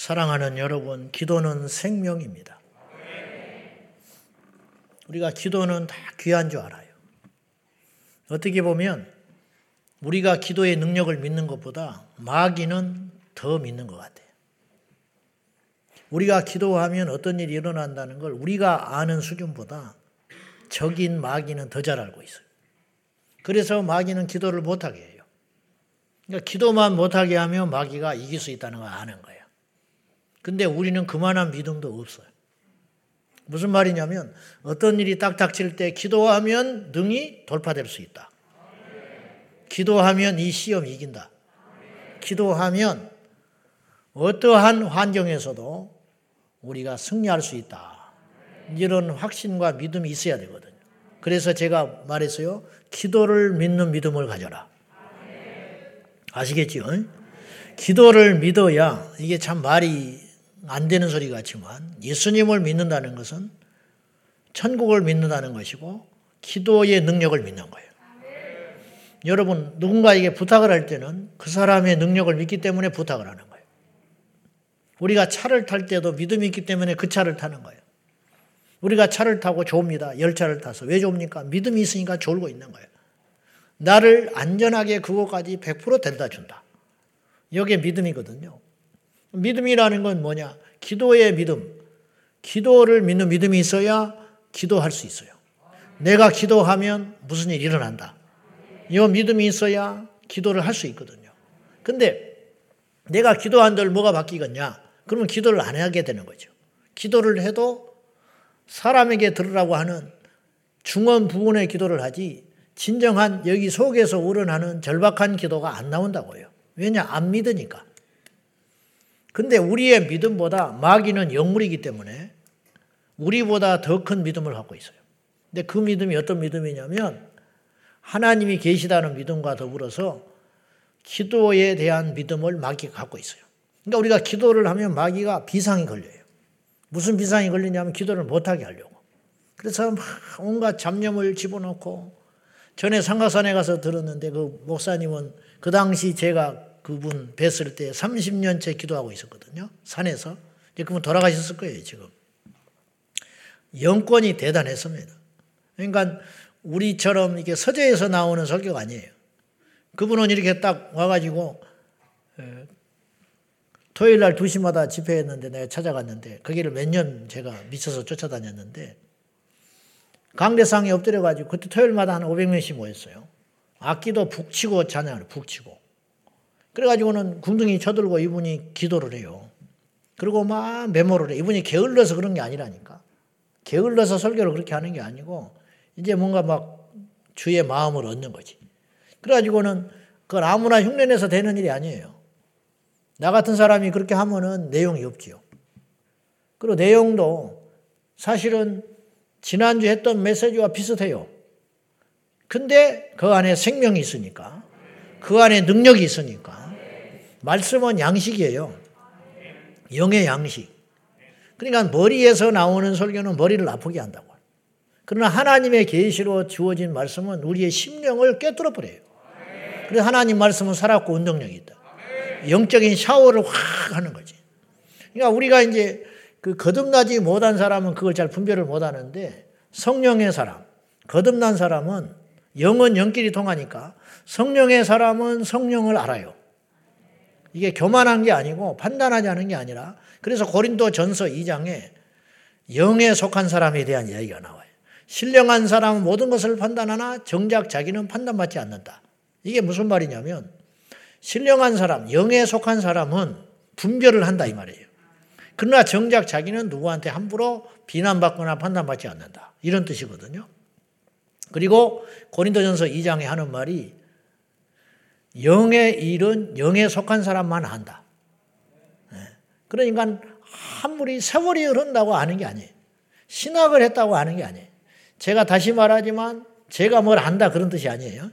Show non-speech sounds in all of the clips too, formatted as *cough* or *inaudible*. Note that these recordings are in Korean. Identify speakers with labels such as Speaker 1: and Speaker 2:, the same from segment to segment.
Speaker 1: 사랑하는 여러분, 기도는 생명입니다. 우리가 기도는 다 귀한 줄 알아요. 어떻게 보면 우리가 기도의 능력을 믿는 것보다 마귀는 더 믿는 것 같아요. 우리가 기도하면 어떤 일이 일어난다는 걸 우리가 아는 수준보다 적인 마귀는 더 잘 알고 있어요. 그래서 마귀는 기도를 못하게 해요. 그러니까 기도만 못하게 하면 마귀가 이길 수 있다는 걸 아는 거예요. 근데 우리는 그만한 믿음도 없어요. 무슨 말이냐면 어떤 일이 딱 닥칠 때 기도하면 능히 돌파될 수 있다. 기도하면 이 시험 이긴다. 기도하면 어떠한 환경에서도 우리가 승리할 수 있다. 이런 확신과 믿음이 있어야 되거든요. 그래서 제가 말했어요. 기도를 믿는 믿음을 가져라. 아시겠지요? 기도를 믿어야 이게 참 말이 안 되는 소리 같지만 예수님을 믿는다는 것은 천국을 믿는다는 것이고 기도의 능력을 믿는 거예요. 여러분 누군가에게 부탁을 할 때는 그 사람의 능력을 믿기 때문에 부탁을 하는 거예요. 우리가 차를 탈 때도 믿음이 있기 때문에 그 차를 타는 거예요. 우리가 차를 타고 좋습니다. 열차를 타서 왜 좋습니까? 믿음이 있으니까 졸고 있는 거예요. 나를 안전하게 그거까지 100% 된다 준다. 이게 믿음이거든요. 믿음이라는 건 뭐냐? 기도의 믿음. 기도를 믿는 믿음이 있어야 기도할 수 있어요. 내가 기도하면 무슨 일이 일어난다. 이 믿음이 있어야 기도를 할 수 있거든요. 근데 내가 기도한들 뭐가 바뀌겠냐? 그러면 기도를 안 하게 되는 거죠. 기도를 해도 사람에게 들으라고 하는 중원 부분의 기도를 하지 진정한 여기 속에서 우러나는 절박한 기도가 안 나온다고요. 왜냐? 안 믿으니까. 근데 우리의 믿음보다 마귀는 영물이기 때문에 우리보다 더 큰 믿음을 갖고 있어요. 근데 그 믿음이 어떤 믿음이냐면 하나님이 계시다는 믿음과 더불어서 기도에 대한 믿음을 마귀가 갖고 있어요. 그러니까 우리가 기도를 하면 마귀가 비상이 걸려요. 무슨 비상이 걸리냐면 기도를 못하게 하려고. 그래서 막 온갖 잡념을 집어넣고 전에 상가산에 가서 들었는데 그 목사님은 그 당시 제가 그분 뵀을 때 30년째 기도하고 있었거든요. 산에서. 이제 그분 돌아가셨을 거예요, 지금. 영권이 대단했습니다. 그러니까 우리처럼 이게 서재에서 나오는 설교가 아니에요. 그분은 이렇게 딱 와가지고 토요일 날 2시마다 집회했는데 내가 찾아갔는데 거기를 몇년 제가 미쳐서 쫓아다녔는데 강대상에 엎드려가지고 그때 토요일마다 한 500명씩 모였어요. 악기도 북치고 찬양을 북치고. 그래가지고는 궁둥이 쳐들고 이분이 기도를 해요. 그리고 막 메모를 해. 이분이 게을러서 그런 게 아니라니까. 게을러서 설교를 그렇게 하는 게 아니고 이제 뭔가 막 주의 마음을 얻는 거지. 그래가지고는 그걸 아무나 흉내내서 되는 일이 아니에요. 나 같은 사람이 그렇게 하면은 내용이 없지요. 그리고 내용도 사실은 지난주 했던 메시지와 비슷해요. 근데 그 안에 생명이 있으니까, 그 안에 능력이 있으니까, 말씀은 양식이에요. 영의 양식. 그러니까 머리에서 나오는 설교는 머리를 아프게 한다고. 그러나 하나님의 계시로 주어진 말씀은 우리의 심령을 꿰뚫어 버려요. 그래서 하나님 말씀은 살았고 운동력이 있다. 영적인 샤워를 확 하는 거지. 그러니까 우리가 이제 그 거듭나지 못한 사람은 그걸 잘 분별을 못 하는데 성령의 사람, 거듭난 사람은 영은 영끼리 통하니까 성령의 사람은 성령을 알아요. 이게 교만한 게 아니고 판단하지 않은 게 아니라 그래서 고린도 전서 2장에 영에 속한 사람에 대한 이야기가 나와요. 신령한 사람은 모든 것을 판단하나 정작 자기는 판단받지 않는다. 이게 무슨 말이냐면 신령한 사람, 영에 속한 사람은 분별을 한다 이 말이에요. 그러나 정작 자기는 누구한테 함부로 비난받거나 판단받지 않는다. 이런 뜻이거든요. 그리고 고린도전서 2장에 하는 말이 영의 일은 영에 속한 사람만 한다. 예. 그러니까 아무리 세월이 흐른다고 아는 게 아니에요. 신학을 했다고 아는 게 아니에요. 제가 다시 말하지만 제가 뭘 안다 그런 뜻이 아니에요.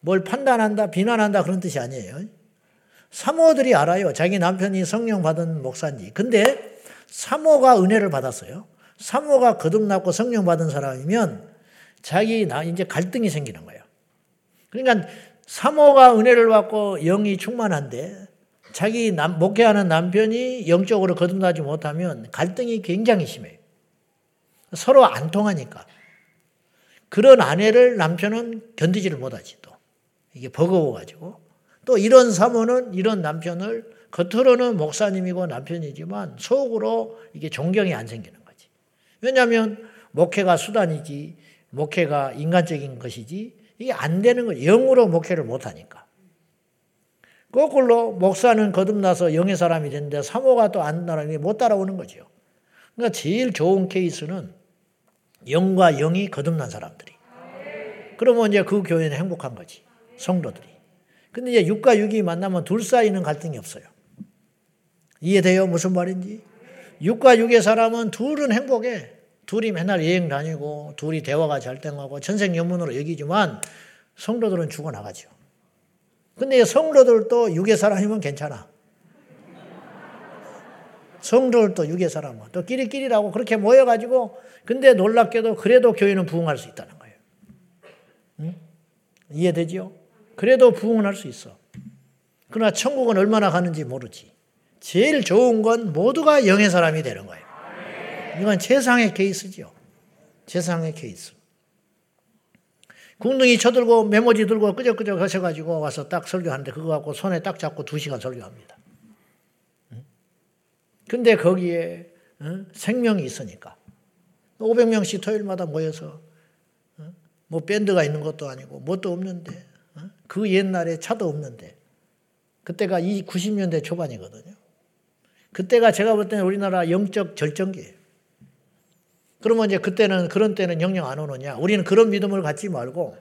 Speaker 1: 뭘 판단한다, 비난한다 그런 뜻이 아니에요. 사모들이 알아요. 자기 남편이 성령 받은 목사인지. 근데 사모가 은혜를 받았어요. 사모가 거듭났고 성령 받은 사람이면 자기 나 이제 갈등이 생기는 거예요. 그러니까 사모가 은혜를 받고 영이 충만한데 자기 남, 목회하는 남편이 영적으로 거듭나지 못하면 갈등이 굉장히 심해요. 서로 안 통하니까. 그런 아내를 남편은 견디지를 못하지 또. 이게 버거워가지고. 또 이런 사모는 이런 남편을 겉으로는 목사님이고 남편이지만 속으로 이게 존경이 안 생기는 거지. 왜냐하면 목회가 수단이지, 목회가 인간적인 것이지, 이게 안 되는 거예요. 영으로 목회를 못 하니까. 거꾸로 목사는 거듭나서 영의 사람이 됐는데 사모가 또 안 나라니 못 따라오는 거죠. 그러니까 제일 좋은 케이스는 영과 영이 거듭난 사람들이. 그러면 이제 그 교회는 행복한 거지. 성도들이. 근데 이제 6과 6이 만나면 둘 사이는 갈등이 없어요. 이해돼요? 무슨 말인지? 6과 6의 사람은 둘은 행복해. 둘이 맨날 여행 다니고, 둘이 대화가 잘 통하고, 전생연문으로 여기지만, 성도들은 죽어나가죠. 근데 성도들도 6의 사람이면 괜찮아. 성도들도 6의 사람은. 또 끼리끼리라고 그렇게 모여가지고, 근데 놀랍게도 그래도 교회는 부흥할 수 있다는 거예요. 응? 이해되죠? 그래도 부흥은 할 수 있어. 그러나 천국은 얼마나 가는지 모르지. 제일 좋은 건 모두가 영의 사람이 되는 거예요. 이건 최상의 케이스죠. 최상의 케이스. 궁둥이 쳐들고 메모지 들고 끄적끄적 하셔가지고 와서 딱 설교하는데 그거 갖고 손에 딱 잡고 두 시간 설교합니다. 근데 거기에 생명이 있으니까 500명씩 토요일마다 모여서 뭐 밴드가 있는 것도 아니고 뭣도 없는데 그 옛날에 차도 없는데 그때가 이 90년대 초반이거든요. 그때가 제가 볼 때는 우리나라 영적 절정기예요. 그러면 이제 그때는 그런 때는 영영 안 오느냐? 우리는 그런 믿음을 갖지 말고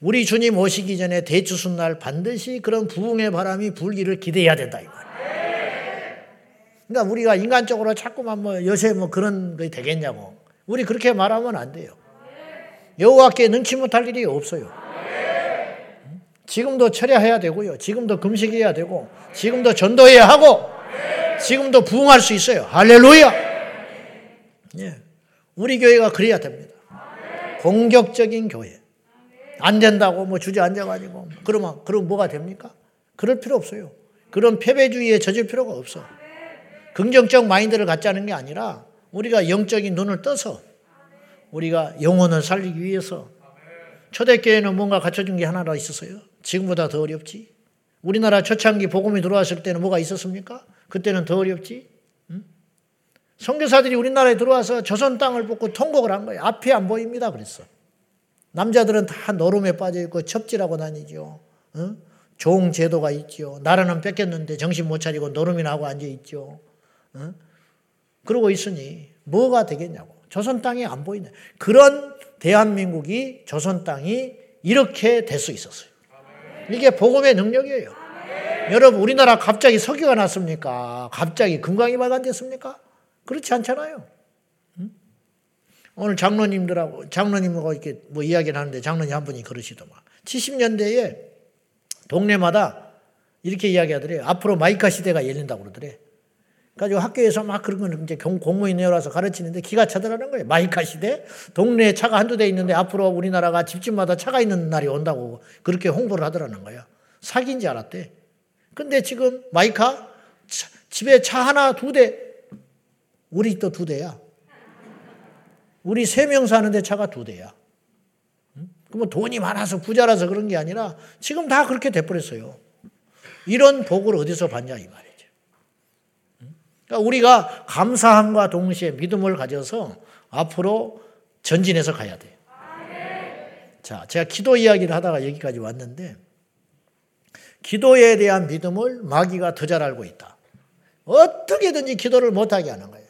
Speaker 1: 우리 주님 오시기 전에 대추순날 반드시 그런 부흥의 바람이 불기를 기대해야 된다 이 말이에요. 그러니까 우리가 인간적으로 자꾸만 뭐 요새 뭐 그런 게 되겠냐고. 우리 그렇게 말하면 안 돼요. 여호와께 능치 못할 일이 없어요. 지금도 철야해야 되고요. 지금도 금식해야 되고, 지금도 전도해야 하고, 지금도 부흥할 수 있어요. 할렐루야! 예. 우리 교회가 그래야 됩니다. 공격적인 교회. 안 된다고 뭐 주저앉아가지고 그러면 그럼 뭐가 됩니까? 그럴 필요 없어요. 그런 패배주의에 젖을 필요가 없어. 긍정적 마인드를 갖자는 게 아니라 우리가 영적인 눈을 떠서 우리가 영혼을 살리기 위해서 초대교회는 뭔가 갖춰준 게 하나라 있었어요. 지금보다 더 어렵지. 우리나라 초창기 복음이 들어왔을 때는 뭐가 있었습니까? 그때는 더 어렵지. 선교사들이 우리나라에 들어와서 조선 땅을 뽑고 통곡을 한 거예요. 앞이 안 보입니다. 그랬어. 남자들은 다 노름에 빠져 있고 첩질하고 다니죠. 어? 종 제도가 있죠. 나라는 뺏겼는데 정신 못 차리고 노름이나 하고 앉아 있죠. 어? 그러고 있으니 뭐가 되겠냐고. 조선 땅이 안 보이네. 그런 대한민국이 조선 땅이 이렇게 될 수 있었어요. 이게 복음의 능력이에요. 여러분 우리나라 갑자기 석유가 났습니까? 갑자기 금강이 발간됐습니까? 그렇지 않잖아요. 오늘 장로님들하고, 장로님하고 이렇게 뭐 이야기를 하는데 장로님 한 분이 그러시더만. 70년대에 동네마다 이렇게 이야기하더래요. 앞으로 마이카 시대가 열린다고 그러더래. 가지고 학교에서 막 그런 건 이제 공무원 내려와서 가르치는데 기가 차더라는 거예요. 마이카 시대? 동네에 차가 한두 대 있는데 앞으로 우리나라가 집집마다 차가 있는 날이 온다고 그렇게 홍보를 하더라는 거야. 사기인 지 알았대. 근데 지금 마이카? 집에 차 하나, 두 대, 우리 또 두 대야. 우리 세 명 사는데 차가 두 대야. 그러면 돈이 많아서 부자라서 그런 게 아니라 지금 다 그렇게 돼버렸어요. 이런 복을 어디서 받냐 이 말이죠. 그러니까 우리가 감사함과 동시에 믿음을 가져서 앞으로 전진해서 가야 돼요. 자, 제가 기도 이야기를 하다가 여기까지 왔는데 기도에 대한 믿음을 마귀가 더 잘 알고 있다. 어떻게든지 기도를 못하게 하는 거예요.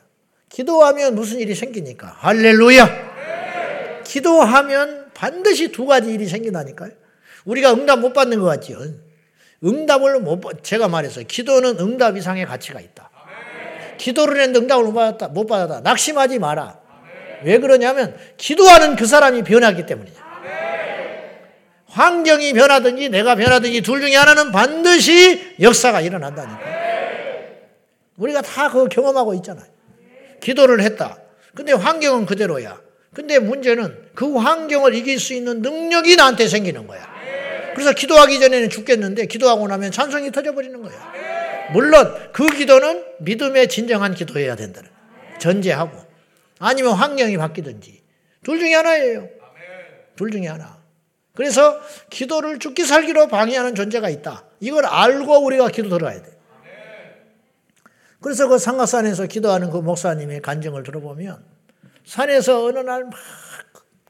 Speaker 1: 기도하면 무슨 일이 생기니까. 할렐루야! 기도하면 반드시 두 가지 일이 생긴다니까요. 우리가 응답 못 받는 것 같지요. 응답을 못 받, 제가 말했어요. 기도는 응답 이상의 가치가 있다. 기도를 했는데 응답을 못 받았다. 못 받았다. 낙심하지 마라. 왜 그러냐면 기도하는 그 사람이 변하기 때문이죠. 환경이 변하든지 내가 변하든지 둘 중에 하나는 반드시 역사가 일어난다니까. 우리가 다 그거 경험하고 있잖아요. 기도를 했다. 근데 환경은 그대로야. 근데 문제는 그 환경을 이길 수 있는 능력이 나한테 생기는 거야. 그래서 기도하기 전에는 죽겠는데 기도하고 나면 찬성이 터져버리는 거야. 물론 그 기도는 믿음의 진정한 기도해야 된다는 전제하고 아니면 환경이 바뀌든지 둘 중에 하나예요. 둘 중에 하나. 그래서 기도를 죽기 살기로 방해하는 존재가 있다. 이걸 알고 우리가 기도 들어가야 돼. 그래서 그 상가산에서 기도하는 그 목사님의 간증을 들어보면 산에서 어느 날 막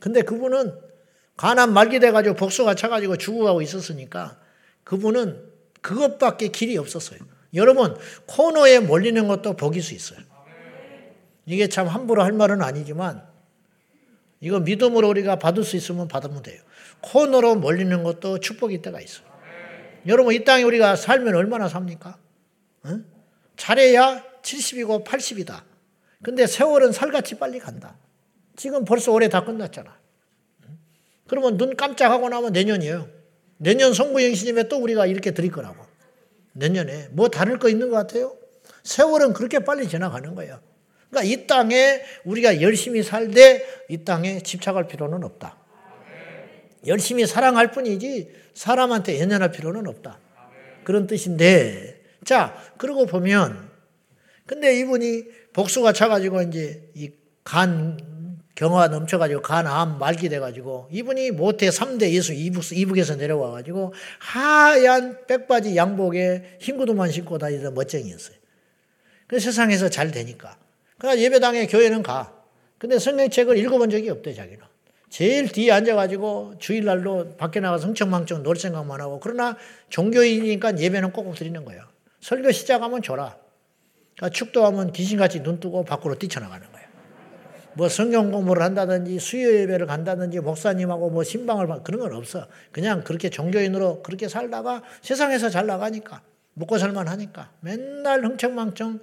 Speaker 1: 근데 그분은 가난 말기 돼가지고 복수가 차가지고 죽어가고 있었으니까 그분은 그것밖에 길이 없었어요. 여러분 코너에 몰리는 것도 복일 수 있어요. 이게 참 함부로 할 말은 아니지만 이거 믿음으로 우리가 받을 수 있으면 받으면 돼요. 코너로 몰리는 것도 축복이 때가 있어요. 여러분 이 땅에 우리가 살면 얼마나 삽니까? 응? 잘해야 70이고 80이다. 근데 세월은 살같이 빨리 간다. 지금 벌써 올해 다 끝났잖아. 그러면 눈 깜짝하고 나면 내년이에요. 내년 성부영신임에 또 우리가 이렇게 드릴 거라고. 내년에 뭐 다를 거 있는 것 같아요? 세월은 그렇게 빨리 지나가는 거예요. 그러니까 이 땅에 우리가 열심히 살되 이 땅에 집착할 필요는 없다. 열심히 사랑할 뿐이지 사람한테 연연할 필요는 없다. 그런 뜻인데 자 그러고 보면 근데 이분이 복수가 차가지고 이제 이 간 경화가 넘쳐가지고 간암 말기 돼가지고 이분이 모태 3대 예수 이북, 이북에서 내려와가지고 하얀 백바지 양복에 흰 구두만 신고 다니던 멋쟁이였어요. 그 세상에서 잘 되니까. 그러니까 예배당에 교회는 가. 근데 성경책을 읽어본 적이 없대 자기는. 제일 뒤에 앉아가지고 주일날로 밖에 나가서 흥청망청 놀 생각만 하고 그러나 종교인이니까 예배는 꼭꼭 드리는 거예요. 설교 시작하면 줘라. 그러니까 축도하면 귀신같이 눈 뜨고 밖으로 뛰쳐나가는 거예요. 뭐 성경 공부를 한다든지 수요 예배를 간다든지 목사님하고 뭐 신방을 그런 건 없어. 그냥 그렇게 종교인으로 그렇게 살다가 세상에서 잘 나가니까 먹고 살만 하니까 맨날 흥청망청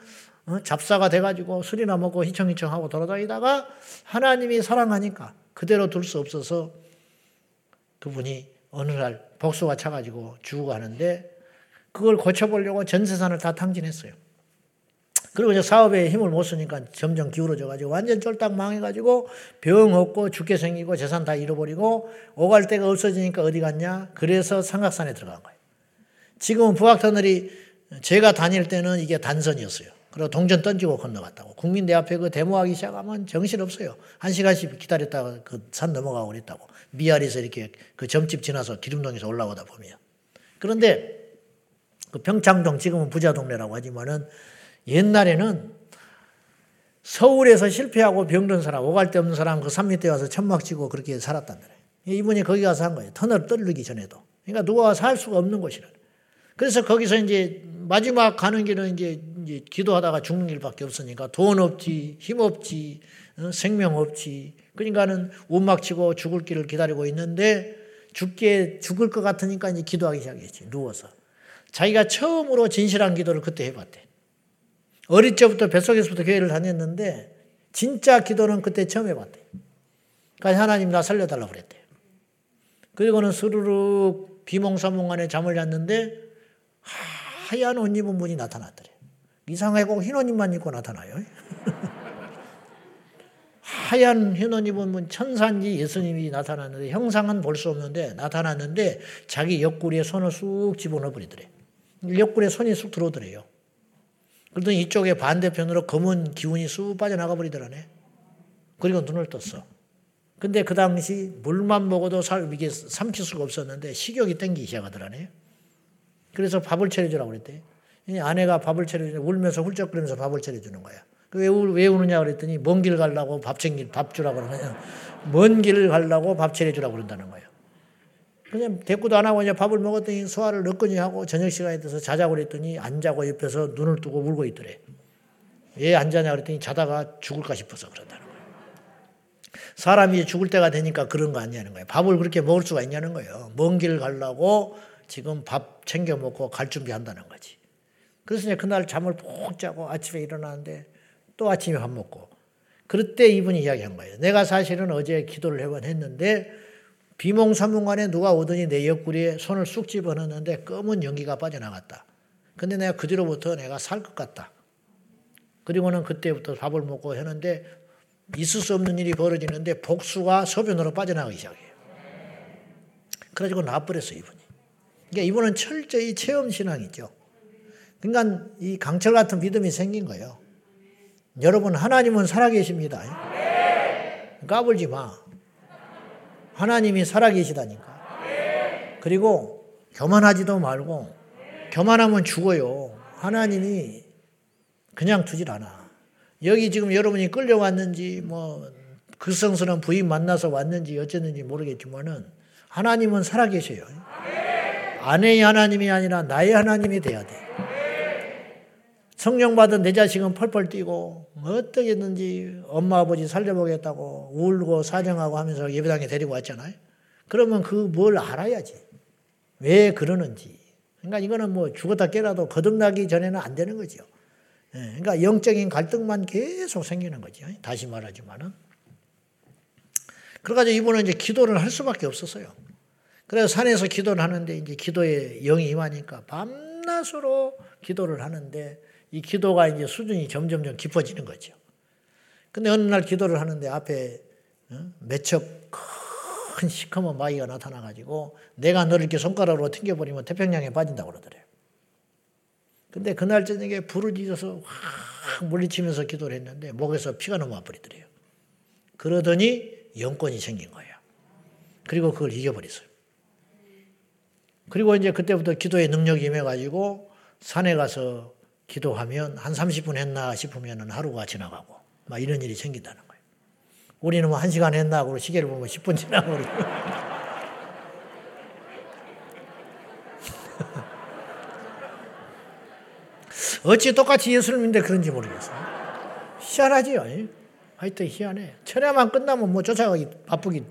Speaker 1: 어? 잡사가 돼가지고 술이나 먹고 희청희청하고 돌아다니다가 하나님이 사랑하니까 그대로 둘 수 없어서 그분이 어느 날 복수가 차가지고 죽어 가는데 그걸 고쳐보려고 전 재산을 다 탕진했어요. 그리고 이제 사업에 힘을 못 쓰니까 점점 기울어져 가지고 완전 쫄딱 망해 가지고 병 없고 죽게 생기고 재산 다 잃어버리고 오갈 데가 없어지니까 어디 갔냐? 그래서 삼각산에 들어간 거예요. 지금은 부학터널이 제가 다닐 때는 이게 단선이었어요. 그리고 동전 던지고 건너갔다고. 국민대 앞에 그 데모하기 시작하면 정신없어요. 한 시간씩 기다렸다가 그 산 넘어가고 그랬다고. 미아리에서 이렇게 그 점집 지나서 기름동에서 올라오다 보면. 그런데 그 평창동 지금은 부자 동네라고 하지만은 옛날에는 서울에서 실패하고 병든 사람, 오갈 데 없는 사람 그 산 밑에 와서 천막 치고 그렇게 살았단 말이에요. 이분이 거기 가서 한 거예요. 터널 떨리기 전에도. 그러니까 누가 살 수가 없는 곳이라. 그래서 거기서 이제 마지막 가는 길은 이제, 이제 기도하다가 죽는 길밖에 없으니까 돈 없지, 힘 없지, 어, 생명 없지. 그러니까는 운막 치고 죽을 길을 기다리고 있는데 죽게 죽을 것 같으니까 이제 기도하기 시작했지. 누워서. 자기가 처음으로 진실한 기도를 그때 해봤대. 어릴 적부터 뱃속에서부터 교회를 다녔는데 진짜 기도는 그때 처음 해봤대. 그러니까 하나님 나 살려달라고 그랬대. 그리고는 스르륵 비몽사몽 안에 잠을 잤는데 하얀 옷 입은 분이 나타났더래. 이상하게 꼭 흰 옷 입만 입고 나타나요. *laughs* 하얀 흰옷 입은 분 천사인지 예수님이 나타났는데 형상은 볼 수 없는데 나타났는데 자기 옆구리에 손을 쑥 집어넣어 버리더래. 옆구리에 손이 쑥 들어오더래요. 그러더니 이쪽에 반대편으로 검은 기운이 쑥 빠져나가 버리더라네. 그리고 눈을 떴어. 근데 그 당시 물만 먹어도 살, 이게 삼킬 수가 없었는데 식욕이 땡기기 시작하더라네. 그래서 밥을 차려주라고 그랬대. 아내가 밥을 차려주는 울면서 훌쩍거리면서 밥을 차려주는 거야. 그 왜, 왜 우느냐 그랬더니 먼 길 가려고 밥 챙길, 밥 주라고 그러면 먼 길을 가려고 밥 차려주라고 그런다는 거야. 그냥 대꾸도 안 하고 그냥 밥을 먹었더니 소화를 넣거니 하고 저녁 시간에 돼서 자자고 그랬더니 안 자고 옆에서 눈을 뜨고 울고 있더래. 왜안 자냐 그랬더니 자다가 죽을까 싶어서 그런다는 거예요. 사람이 죽을 때가 되니까 그런 거 아니냐는 거예요. 밥을 그렇게 먹을 수가 있냐는 거예요. 먼 길 가려고 지금 밥 챙겨 먹고 갈 준비한다는 거지. 그래서 이제 그날 잠을 푹 자고 아침에 일어나는데 또 아침에 밥 먹고. 그럴 때 이분이 이야기한 거예요. 내가 사실은 어제 기도를 해본 했는데 비몽사몽간에 누가 오더니 내 옆구리에 손을 쑥 집어넣는데 검은 연기가 빠져나갔다. 근데 내가 그 뒤로부터 내가 살 것 같다. 그리고는 그때부터 밥을 먹고 했는데 있을 수 없는 일이 벌어지는데 복수가 소변으로 빠져나가기 시작해요. 그래가지고 나버렸어 이분이. 그러니까 이분은 철저히 체험 신앙이죠. 그러니까 이 강철 같은 믿음이 생긴 거예요. 여러분 하나님은 살아계십니다. 까불지 마. 하나님이 살아계시다니까. 그리고 교만하지도 말고 교만하면 죽어요. 하나님이 그냥 두질 않아. 여기 지금 여러분이 끌려왔는지 뭐 극성스러운 부인 만나서 왔는지 어쨌는지 모르겠지만은 하나님은 살아계셔요. 아내의 하나님이 아니라 나의 하나님이 돼야 돼. 성령 받은 내 자식은 펄펄 뛰고 어떻게 했는지 엄마 아버지 살려보겠다고 울고 사정하고 하면서 예배당에 데리고 왔잖아요. 그러면 그 뭘 알아야지. 왜 그러는지. 그러니까 이거는 뭐 죽었다 깨라도 거듭나기 전에는 안 되는 거죠. 예, 그러니까 영적인 갈등만 계속 생기는 거죠. 다시 말하지만은. 그래가지고 이분은 이제 기도를 할 수밖에 없었어요. 그래서 산에서 기도를 하는데 이제 기도에 영이 임하니까 밤낮으로 기도를 하는데 이 기도가 이제 수준이 점점점 깊어지는 거죠. 근데 어느 날 기도를 하는데 앞에 어? 매척 큰 시커먼 마귀가 나타나가지고 내가 너를 이렇게 손가락으로 튕겨버리면 태평양에 빠진다고 그러더래요. 근데 그날 저녁에 불을 지져서 확 물리치면서 기도를 했는데 목에서 피가 너무 와버리더래요. 그러더니 영권이 생긴 거예요. 그리고 그걸 이겨버렸어요. 그리고 이제 그때부터 기도의 능력이 임해가지고 산에 가서 기도하면 한 30분 했나 싶으면 하루가 지나가고 막 이런 일이 생긴다는 거예요. 우리는 뭐 1시간 했나 하고 시계를 보면 10분 지나고 *laughs* 어찌 똑같이 예수를 믿는데 그런지 모르겠어요. 희한하지요. 하여튼 희한해. 철야만 끝나면 뭐 쫓아가기 바쁘기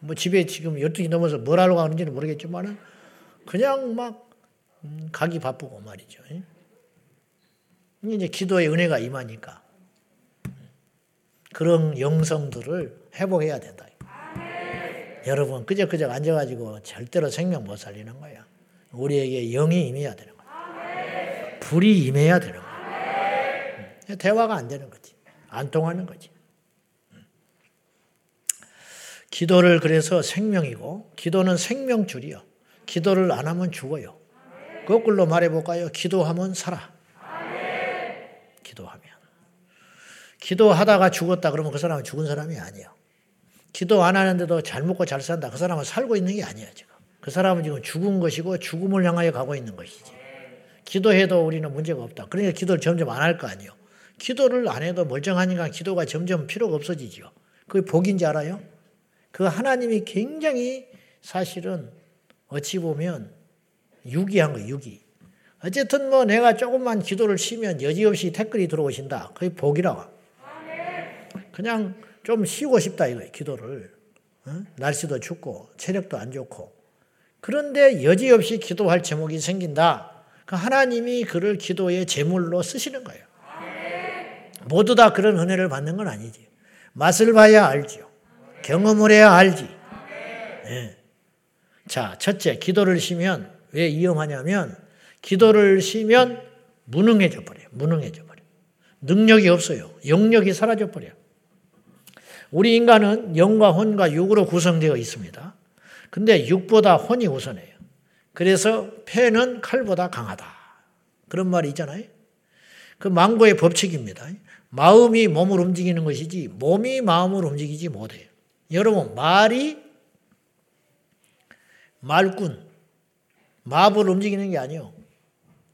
Speaker 1: 뭐 집에 지금 12시 넘어서 뭘 하러 가는지는 모르겠지만은 그냥 막 음, 가기 바쁘고 말이죠. 이제 기도의 은혜가 임하니까 그런 영성들을 회복해야 된다. 여러분 그저그저 앉아가지고 절대로 생명 못 살리는 거야. 우리에게 영이 임해야 되는 거야. 불이 임해야 되는 거야. 대화가 안 되는 거지. 안 통하는 거지. 기도를 그래서 생명이고 기도는 생명줄이요. 기도를 안 하면 죽어요. 거꾸로 말해볼까요? 기도하면 살아. 기도하면. 기도하다가 죽었다 그러면 그 사람은 죽은 사람이 아니에요. 기도 안 하는데도 잘 먹고 잘 산다. 그 사람은 살고 있는 게 아니야, 지금. 그 사람은 지금 죽은 것이고 죽음을 향하여 가고 있는 것이지. 기도해도 우리는 문제가 없다. 그러니까 기도를 점점 안 할 거 아니에요. 기도를 안 해도 멀쩡하니까 기도가 점점 필요가 없어지죠. 그게 복인지 알아요? 그 하나님이 굉장히 사실은 어찌 보면 유기한 거예요, 유기. 어쨌든 뭐 내가 조금만 기도를 쉬면 여지없이 댓글이 들어오신다. 그게 복이라고. 그냥 좀 쉬고 싶다 이거예요, 기도를. 어? 날씨도 춥고 체력도 안 좋고. 그런데 여지없이 기도할 제목이 생긴다. 그 하나님이 그를 기도의 제물로 쓰시는 거예요. 모두 다 그런 은혜를 받는 건 아니지. 맛을 봐야 알죠. 경험을 해야 알지. 네. 자, 첫째, 기도를 쉬면 왜 위험하냐면 기도를 쉬면 무능해져 버려요. 무능해져 버려요. 능력이 없어요. 영력이 사라져 버려요. 우리 인간은 영과 혼과 육으로 구성되어 있습니다. 근데 육보다 혼이 우선해요. 그래서 폐는 칼보다 강하다. 그런 말이 있잖아요. 그 망고의 법칙입니다. 마음이 몸을 움직이는 것이지 몸이 마음을 움직이지 못해요. 여러분 말이 말꾼 마부를 움직이는 게 아니요.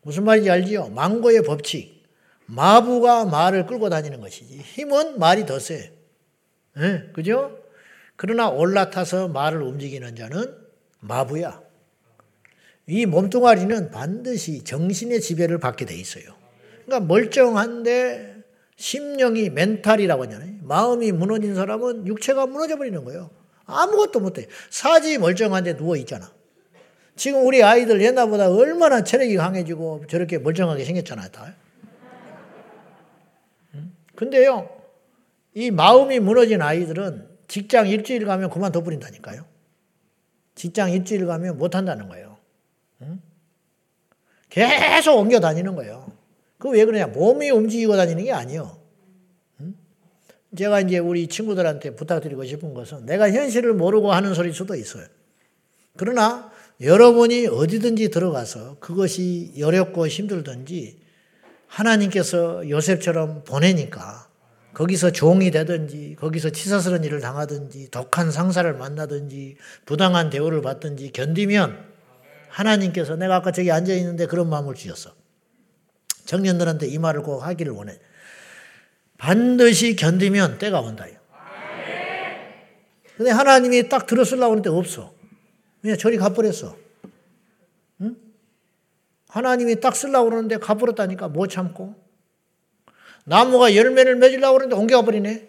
Speaker 1: 무슨 말인지 알지요? 망고의 법칙. 마부가 말을 끌고 다니는 것이지. 힘은 말이 더 세. 네, 그죠? 그러나 올라타서 말을 움직이는 자는 마부야. 이 몸뚱아리는 반드시 정신의 지배를 받게 돼 있어요. 그러니까 멀쩡한데 심령이 멘탈이라고 하잖아요. 마음이 무너진 사람은 육체가 무너져 버리는 거예요. 아무것도 못해. 사지 멀쩡한데 누워 있잖아. 지금 우리 아이들 옛날보다 얼마나 체력이 강해지고 저렇게 멀쩡하게 생겼잖아요, 다. 근데요, 이 마음이 무너진 아이들은 직장 일주일 가면 그만둬 버린다니까요. 직장 일주일 가면 못 한다는 거예요. 계속 옮겨 다니는 거예요. 그 왜 그러냐? 몸이 움직이고 다니는 게 아니에요. 제가 이제 우리 친구들한테 부탁드리고 싶은 것은 내가 현실을 모르고 하는 소리일 수도 있어요. 그러나 여러분이 어디든지 들어가서 그것이 어렵고 힘들든지 하나님께서 요셉처럼 보내니까 거기서 종이 되든지 거기서 치사스러운 일을 당하든지 독한 상사를 만나든지 부당한 대우를 받든지 견디면 하나님께서 내가 아까 저기 앉아 있는데 그런 마음을 주셨어. 청년들한테 이 말을 꼭 하기를 원해. 반드시 견디면 때가 온다. 근데 하나님이 딱 들었으려고 하는데 없어. 그냥 저리 가버렸어. 응? 하나님이 딱 쓰려고 그러는데 가버렸다니까 못 참고. 나무가 열매를 맺으려고 그러는데 옮겨가 버리네.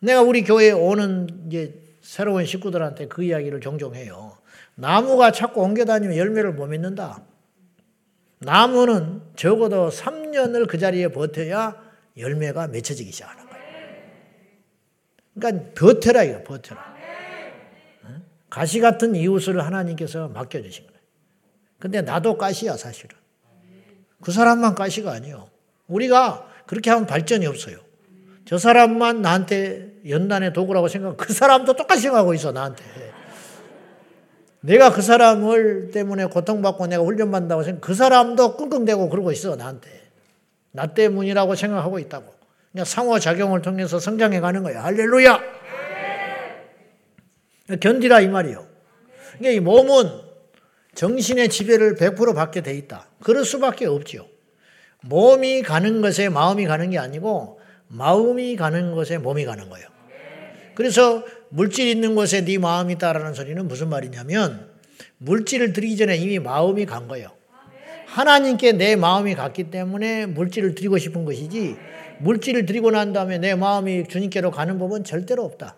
Speaker 1: 내가 우리 교회에 오는 이제 새로운 식구들한테 그 이야기를 종종 해요. 나무가 자꾸 옮겨 다니면 열매를 못 맺는다. 나무는 적어도 3년을 그 자리에 버텨야 열매가 맺혀지기 시작하는 거예요. 그러니까 버텨라 이거 버텨라. 가시 같은 이웃을 하나님께서 맡겨주신 거예요. 근데 나도 가시야 사실은. 그 사람만 가시가 아니에요. 우리가 그렇게 하면 발전이 없어요. 저 사람만 나한테 연단의 도구라고 생각하고 그 사람도 똑같이 생각하고 있어 나한테. 내가 그 사람을 때문에 고통받고 내가 훈련받는다고 생각 그 사람도 끙끙대고 그러고 있어 나한테. 나 때문이라고 생각하고 있다고. 그냥 상호작용을 통해서 성장해 가는 거야. 할렐루야! 견디라 이 말이요. 그러니까 이 몸은 정신의 지배를 100% 받게 돼 있다. 그럴 수밖에 없죠. 몸이 가는 것에 마음이 가는 게 아니고 마음이 가는 것에 몸이 가는 거예요. 그래서 물질 있는 곳에 네 마음이 있다라는 소리는 무슨 말이냐면 물질을 드리기 전에 이미 마음이 간 거예요. 하나님께 내 마음이 갔기 때문에 물질을 드리고 싶은 것이지 물질을 드리고 난 다음에 내 마음이 주님께로 가는 법은 절대로 없다.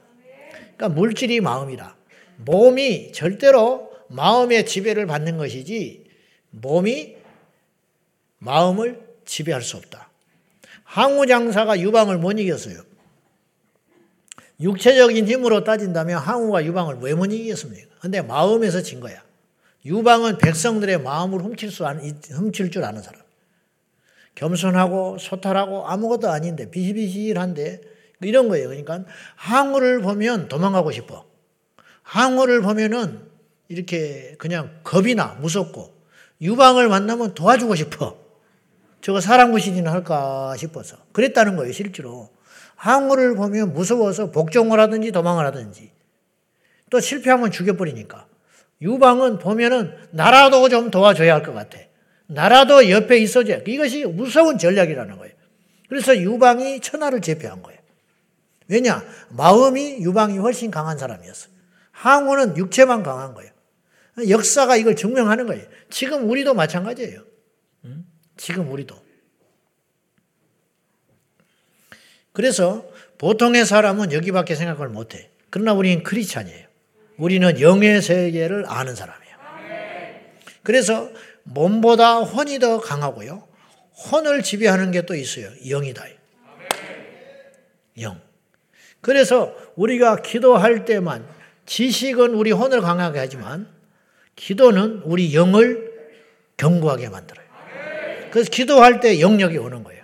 Speaker 1: 그러니까 물질이 마음이라. 몸이 절대로 마음의 지배를 받는 것이지 몸이 마음을 지배할 수 없다. 항우 장사가 유방을 못 이겼어요. 육체적인 힘으로 따진다면 항우가 유방을 왜 못 이겼습니까? 근데 마음에서 진 거야. 유방은 백성들의 마음을 훔칠, 수, 훔칠 줄 아는 사람. 겸손하고 소탈하고 아무것도 아닌데 비실비실한데 이런 거예요. 그러니까 항우를 보면 도망가고 싶어. 항우를 보면은 이렇게 그냥 겁이 나 무섭고 유방을 만나면 도와주고 싶어. 저거 사람 구실이나 할까 싶어서 그랬다는 거예요. 실제로 항우를 보면 무서워서 복종을 하든지 도망을 하든지 또 실패하면 죽여버리니까 유방은 보면은 나라도 좀 도와줘야 할 것 같아. 나라도 옆에 있어줘야. 이것이 무서운 전략이라는 거예요. 그래서 유방이 천하를 제패한 거예요. 왜냐? 마음이 유방이 훨씬 강한 사람이었어. 항우는 육체만 강한 거예요. 역사가 이걸 증명하는 거예요. 지금 우리도 마찬가지예요. 지금 우리도. 그래서 보통의 사람은 여기밖에 생각을 못 해. 그러나 우리는 크리스찬이에요. 우리는 영의 세계를 아는 사람이에요. 그래서 몸보다 혼이 더 강하고요. 혼을 지배하는 게 또 있어요. 영이다. 영. 그래서 우리가 기도할 때만 지식은 우리 혼을 강하게 하지만 기도는 우리 영을 견고하게 만들어요. 그래서 기도할 때 영역이 오는 거예요.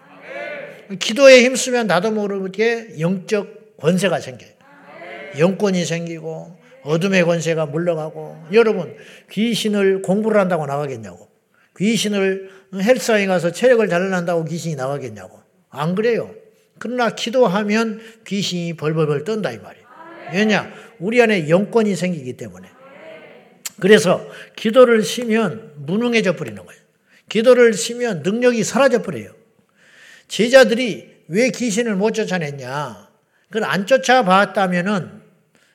Speaker 1: 기도에 힘쓰면 나도 모르게 영적 권세가 생겨요. 영권이 생기고 어둠의 권세가 물러가고 여러분 귀신을 공부를 한다고 나가겠냐고 귀신을 헬스장에 가서 체력을 단련한다고 귀신이 나가겠냐고 안 그래요. 그러나 기도하면 귀신이 벌벌벌 떤다 이 말이에요. 왜냐? 우리 안에 영권이 생기기 때문에. 그래서 기도를 쉬면 무능해져 버리는 거예요. 기도를 쉬면 능력이 사라져 버려요. 제자들이 왜 귀신을 못 쫓아냈냐? 그걸 안 쫓아봤다면은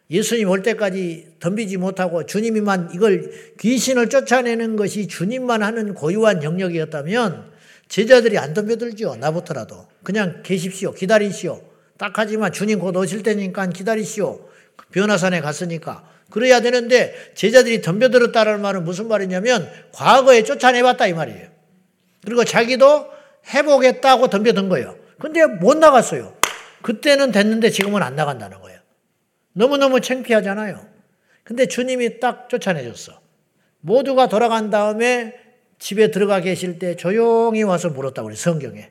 Speaker 1: 예수님 올 때까지 덤비지 못하고 주님이만 이걸 귀신을 쫓아내는 것이 주님만 하는 고유한 영역이었다면 제자들이 안 덤벼들죠. 나부터라도. 그냥 계십시오. 기다리시오. 딱 하지만 주님 곧 오실 때니까 기다리시오. 변화산에 갔으니까. 그래야 되는데 제자들이 덤벼들었다는 말은 무슨 말이냐면 과거에 쫓아내봤다 이 말이에요. 그리고 자기도 해보겠다고 덤벼든 거예요. 근데 못 나갔어요. 그때는 됐는데 지금은 안 나간다는 거예요. 너무너무 창피하잖아요. 근데 주님이 딱 쫓아내줬어. 모두가 돌아간 다음에 집에 들어가 계실 때 조용히 와서 물었다고 그래, 성경에.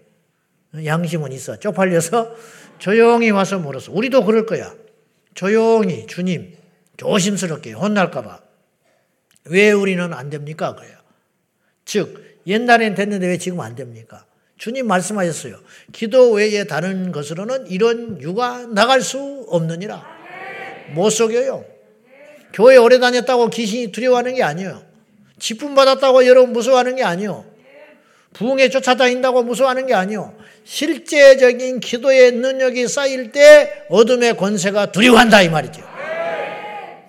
Speaker 1: 양심은 있어. 쪽팔려서 *laughs* 조용히 와서 물었어. 우리도 그럴 거야. 조용히, 주님, 조심스럽게 혼날까봐. 왜 우리는 안 됩니까? 그래요. 즉, 옛날엔 됐는데 왜 지금 안 됩니까? 주님 말씀하셨어요. 기도 외에 다른 것으로는 이런 유가 나갈 수 없느니라. 못 속여요. 교회 오래 다녔다고 귀신이 두려워하는 게 아니에요. 직분 받았다고 여러분 무서워하는 게 아니에요. 부흥에 쫓아다닌다고 무서워하는 게 아니에요. 실제적인 기도의 능력이 쌓일 때 어둠의 권세가 두려워한다 이 말이죠.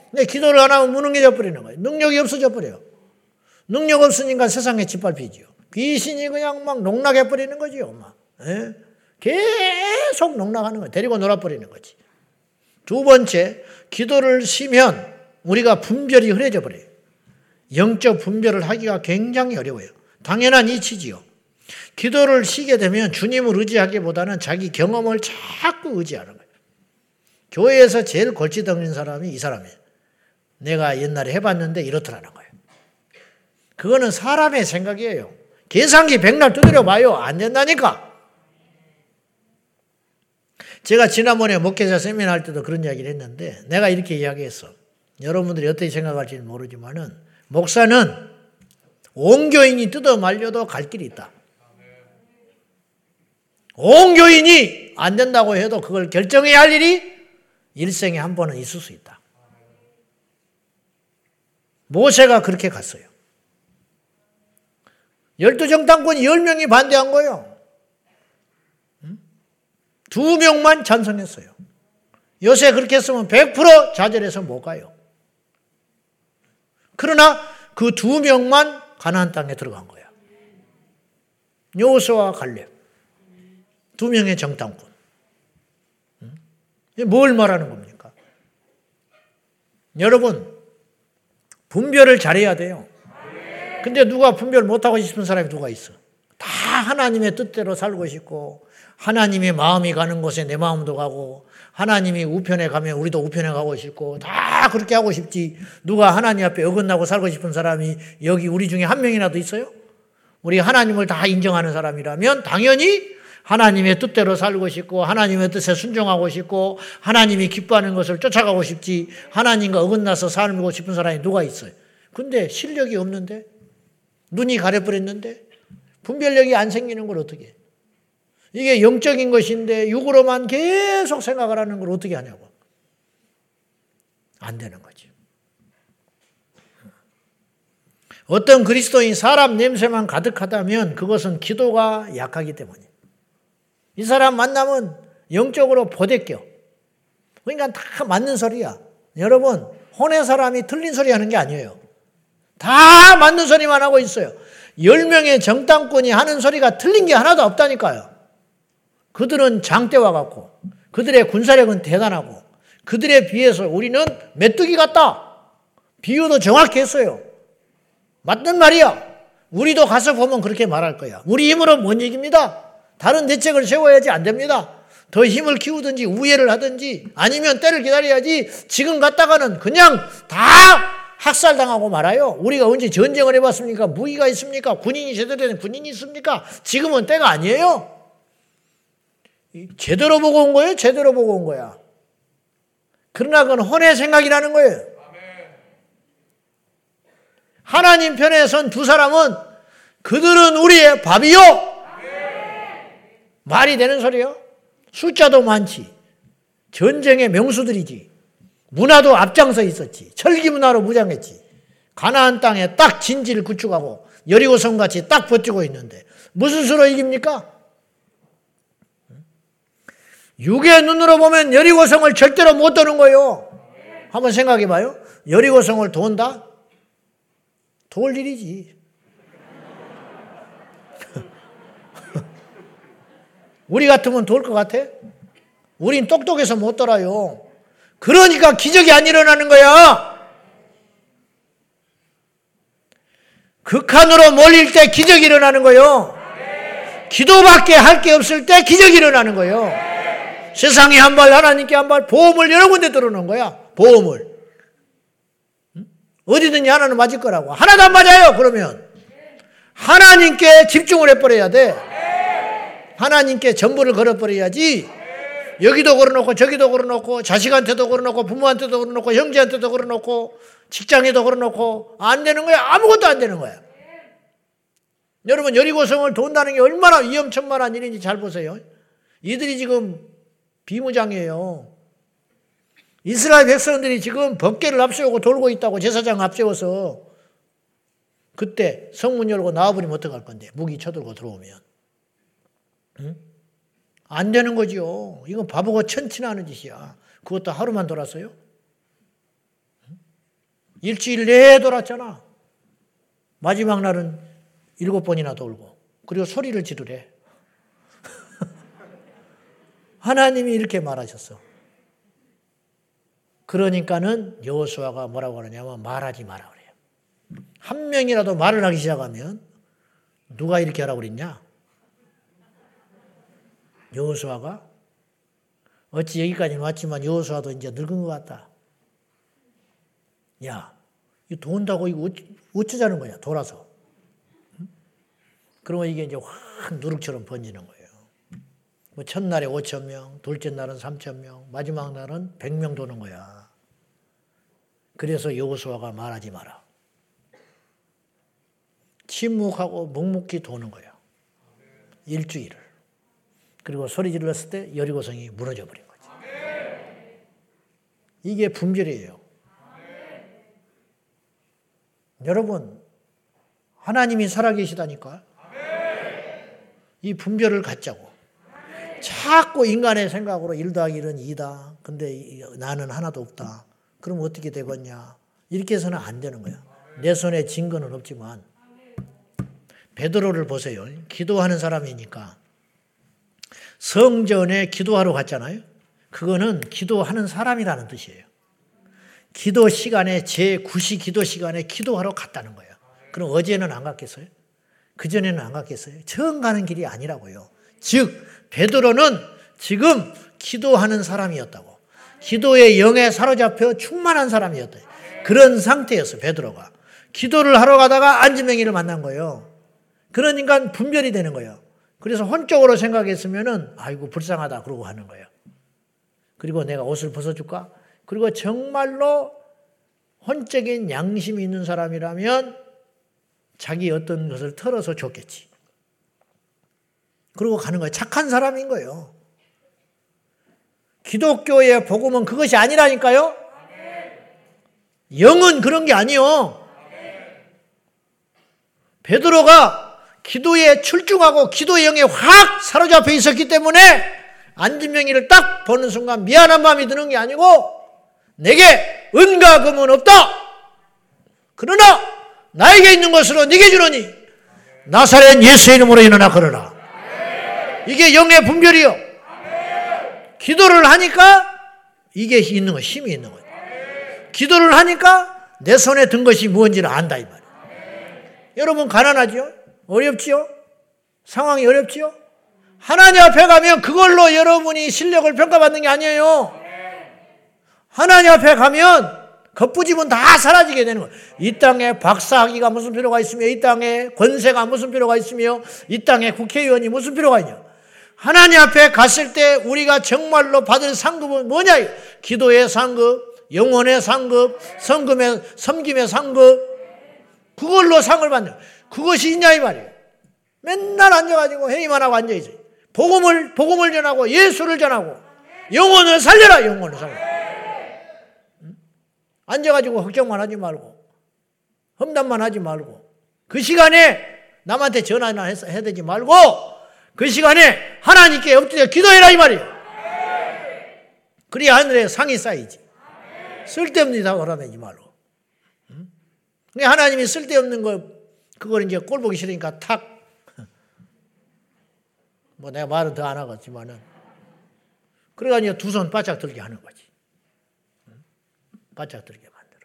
Speaker 1: 근데 기도를 안 하면 무능해져 버리는 거예요. 능력이 없어져 버려요. 능력 없으니까 세상에 짓밟히죠. 귀신이 그냥 막 농락해 버리는 거지요. 막. 예? 계속 농락하는 거예요. 데리고 놀아 버리는 거지. 두 번째, 기도를 쉬면 우리가 분별이 흐려져 버려요. 영적 분별을 하기가 굉장히 어려워요. 당연한 이치지요. 기도를 쉬게 되면 주님을 의지하기보다는 자기 경험을 자꾸 의지하는 거예요. 교회에서 제일 골치 덩는 사람이 이 사람이에요. 내가 옛날에 해봤는데 이렇더라는 거예요. 그거는 사람의 생각이에요. 계산기 백날 두드려 봐요. 안 된다니까. 제가 지난번에 목회자 세미나 할 때도 그런 이야기를 했는데 내가 이렇게 이야기했어. 여러분들이 어떻게 생각할지는 모르지만은 목사는 온 교인이 뜯어 말려도 갈 길이 있다. 온 교인이 안 된다고 해도 그걸 결정해야 할 일이 일생에 한 번은 있을 수 있다. 모세가 그렇게 갔어요. 열두 정탐꾼이 열 명이 반대한 거예요. 두 명만 찬성했어요. 요새 그렇게 했으면 100% 좌절해서 못 가요. 그러나 그 두 명만 가나안 땅에 들어간 거야. 요수와 갈렙. 두 명의 정탐꾼. 뭘 말하는 겁니까? 여러분, 분별을 잘해야 돼요. 근데 누가 분별 못하고 싶은 사람이 누가 있어? 다 하나님의 뜻대로 살고 싶고, 하나님의 마음이 가는 곳에 내 마음도 가고, 하나님이 우편에 가면 우리도 우편에 가고 싶고, 다 그렇게 하고 싶지. 누가 하나님 앞에 어긋나고 살고 싶은 사람이 여기 우리 중에 한 명이라도 있어요? 우리 하나님을 다 인정하는 사람이라면 당연히 하나님의 뜻대로 살고 싶고 하나님의 뜻에 순종하고 싶고 하나님이 기뻐하는 것을 쫓아가고 싶지 하나님과 어긋나서 살고 싶은 사람이 누가 있어요? 근데 실력이 없는데 눈이 가려버렸는데 분별력이 안 생기는 걸 어떻게 이게 영적인 것인데 육으로만 계속 생각을 하는 걸 어떻게 하냐고. 안 되는 거지. 어떤 그리스도인 사람 냄새만 가득하다면 그것은 기도가 약하기 때문이에요. 이 사람 만나면 영적으로 보대껴. 그러니까 다 맞는 소리야. 여러분, 혼의 사람이 틀린 소리 하는 게 아니에요. 다 맞는 소리만 하고 있어요. 10명의 정당권이 하는 소리가 틀린 게 하나도 없다니까요. 그들은 장대와 같고, 그들의 군사력은 대단하고, 그들에 비해서 우리는 메뚜기 같다. 비유도 정확히 했어요. 맞는 말이야. 우리도 가서 보면 그렇게 말할 거야. 우리 힘으로 못 이깁니다. 다른 대책을 세워야지 안 됩니다. 더 힘을 키우든지 우회를 하든지 아니면 때를 기다려야지 지금 갔다가는 그냥 다 학살당하고 말아요. 우리가 언제 전쟁을 해봤습니까? 무기가 있습니까? 군인이 제대로 된 군인이 있습니까? 지금은 때가 아니에요. 제대로 보고 온 거예요? 제대로 보고 온 거야. 그러나 그건 혼의 생각이라는 거예요. 하나님 편에 선 두 사람은 그들은 우리의 밥이요. 말이 되는 소리요? 숫자도 많지. 전쟁의 명수들이지. 문화도 앞장서 있었지. 철기 문화로 무장했지. 가나안 땅에 딱 진지를 구축하고 여리고성 같이 딱 버티고 있는데 무슨 수로 이깁니까? 육의 눈으로 보면 여리고성을 절대로 못 도는 거예요. 한번 생각해 봐요. 여리고성을 돈다? 도울 일이지. *laughs* 우리 같으면 도울 것 같아? 우린 똑똑해서 못 돌아요. 그러니까 기적이 안 일어나는 거야. 극한으로 몰릴 때 기적이 일어나는 거요. 기도밖에 할 게 없을 때 기적이 일어나는 거요. 세상에 한 발, 하나님께 한 발, 보험을 여러 군데 들어놓은 거야. 보험을. 어디든지 하나는 맞을 거라고. 하나도 안 맞아요, 그러면. 하나님께 집중을 해버려야 돼. 하나님께 전부를 걸어버려야지 여기도 걸어놓고 저기도 걸어놓고 자식한테도 걸어놓고 부모한테도 걸어놓고 형제한테도 걸어놓고 직장에도 걸어놓고 안 되는 거야. 아무것도 안 되는 거야. 여러분 여리고성을 돈다는 게 얼마나 위험천만한 일인지 잘 보세요. 이들이 지금 비무장이에요. 이스라엘 백성들이 지금 법계를 앞세우고 돌고 있다고 제사장 앞세워서 그때 성문 열고 나와버리면 어떡할 건데 무기 쳐들고 들어오면 응? 안 되는 거죠. 이건 바보가 천치나는 짓이야. 그것도 하루만 돌았어요? 일주일 내에 돌았잖아. 마지막 날은 일곱 번이나 돌고 그리고 소리를 지르래. 하나님이 이렇게 말하셨어. 그러니까는 여호수아가 뭐라고 하느냐면 말하지 마라 그래요. 한 명이라도 말을 하기 시작하면 누가 이렇게 하라고 그랬냐? 여호수아가 어찌 여기까지 왔지만 여호수아도 이제 늙은 것 같다. 야, 이거 돈다고 이거 어쩌자는 거야? 돌아서. 그러면 이게 이제 확 누룩처럼 번지는 거예요. 뭐 첫날에 5천 명, 둘째 날은 3천 명, 마지막 날은 100명 도는 거야. 그래서 여호수아가 말하지 마라. 침묵하고 묵묵히 도는 거야. 일주일을. 그리고 소리 질렀을 때 여리고성이 무너져 버린 거지. 이게 분별이에요. 여러분, 하나님이 살아계시다니까. 이 분별을 갖자고. 자꾸 인간의 생각으로 1 더하기 1은 2다. 근데 나는 하나도 없다. 그럼 어떻게 되겠냐. 이렇게 해서는 안 되는 거야. 내 손에 증거는 없지만. 베드로를 보세요. 기도하는 사람이니까. 성전에 기도하러 갔잖아요. 그거는 기도하는 사람이라는 뜻이에요. 기도 시간에 제9시 기도 시간에 기도하러 갔다는 거예요. 그럼 어제는 안 갔겠어요? 그전에는 안 갔겠어요? 처음 가는 길이 아니라고요. 즉 베드로는 지금 기도하는 사람이었다고. 기도의 영에 사로잡혀 충만한 사람이었다. 그런 상태였어 베드로가. 기도를 하러 가다가 안지명이를 만난 거예요. 그러니까 분별이 되는 거예요. 그래서 혼적으로 생각했으면은 아이고 불쌍하다 그러고 하는 거예요. 그리고 내가 옷을 벗어줄까? 그리고 정말로 혼적인 양심이 있는 사람이라면 자기 어떤 것을 털어서 줬겠지. 그러고 가는 거예요. 착한 사람인 거예요. 기독교의 복음은 그것이 아니라니까요. 영은 그런 게 아니요. 베드로가 기도에 출중하고 기도의 영에 확 사로잡혀 있었기 때문에 안진명이를 딱 보는 순간 미안한 마음이 드는 게 아니고 내게 은과 금은 없다. 그러나 나에게 있는 것으로 네게 주노니 나사렛 예수의 이름으로 일어나 걸어라. 이게 영의 분별이요. 기도를 하니까 이게 있는 거 힘이 있는 거예요. 기도를 하니까 내 손에 든 것이 무엇인지를 안다 이 말이에요. 여러분 가난하지요? 어렵지요? 상황이 어렵지요? 하나님 앞에 가면 그걸로 여러분이 실력을 평가받는 게 아니에요. 하나님 앞에 가면 겉부지면 다 사라지게 되는 거예요. 이 땅에 박사학위가 무슨 필요가 있으며, 이 땅에 권세가 무슨 필요가 있으며, 이 땅에 국회의원이 무슨 필요가 있냐. 하나님 앞에 갔을 때 우리가 정말로 받을 상급은 뭐냐? 기도의 상급, 영혼의 상급, 성금의, 섬김의 상급, 그걸로 상을 받는, 그것이 있냐, 이 말이에요. 맨날 앉아가지고 회의만 하고 앉아있어요. 복음을, 복음을 전하고 예수를 전하고 영혼을 살려라, 영혼을 살려라. 앉아가지고 걱정만 하지 말고 험담만 하지 말고 그 시간에 남한테 전화나 해야 되지 말고 그 시간에 하나님께 엎드려 기도해라 이 말이에요. 그래야 하늘에 상이 쌓이지. 쓸데없는 일하고 그러지 말고. 응? 하나님이 쓸데없는 거 그걸 이제 꼴 보기 싫으니까 탁. *laughs* 뭐 내가 말은 더 안 하겠지만은 그래가 이제 두 손 바짝 들게 하는 거지. 바짝 들게 만들어.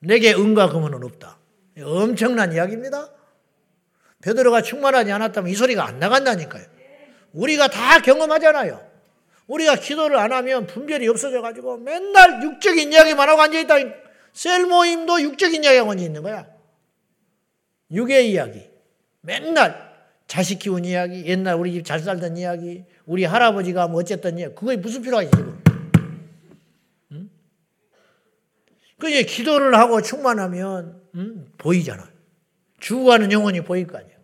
Speaker 1: 내게 은과 금은 없다. 엄청난 이야기입니다. 베드로가 충만하지 않았다면 이 소리가 안 나간다니까요. 우리가 다 경험하잖아요. 우리가 기도를 안 하면 분별이 없어져 가지고 맨날 육적인 이야기만 하고 앉아 있다. 셀 모임도 육적인 이야기하고 앉아 있는 거야. 육의 이야기. 맨날 자식 키운 이야기, 옛날 우리 집 잘 살던 이야기, 우리 할아버지가 뭐 어쨌던 이야기. 그게 무슨 필요가 있어, 그게 기도를 하고 충만하면 음, 보이잖아. 죽어가는 영혼이 보일 거 아니야.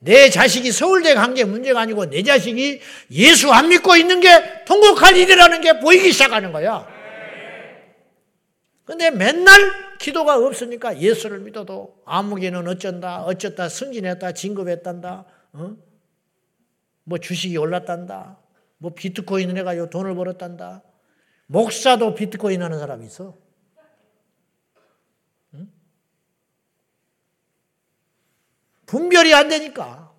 Speaker 1: 내 자식이 서울대 간 게 문제가 아니고 내 자식이 예수 안 믿고 있는 게 통곡할 일이라는 게 보이기 시작하는 거야. 근데 맨날 기도가 없으니까 예수를 믿어도 아무개는 어쩐다, 어쩌다 승진했다, 진급했단다, 어? 뭐 주식이 올랐단다, 뭐 비트코인을 해가지고 돈을 벌었단다. 목사도 비트코인 하는 사람이 있어. 분별이 안 되니까.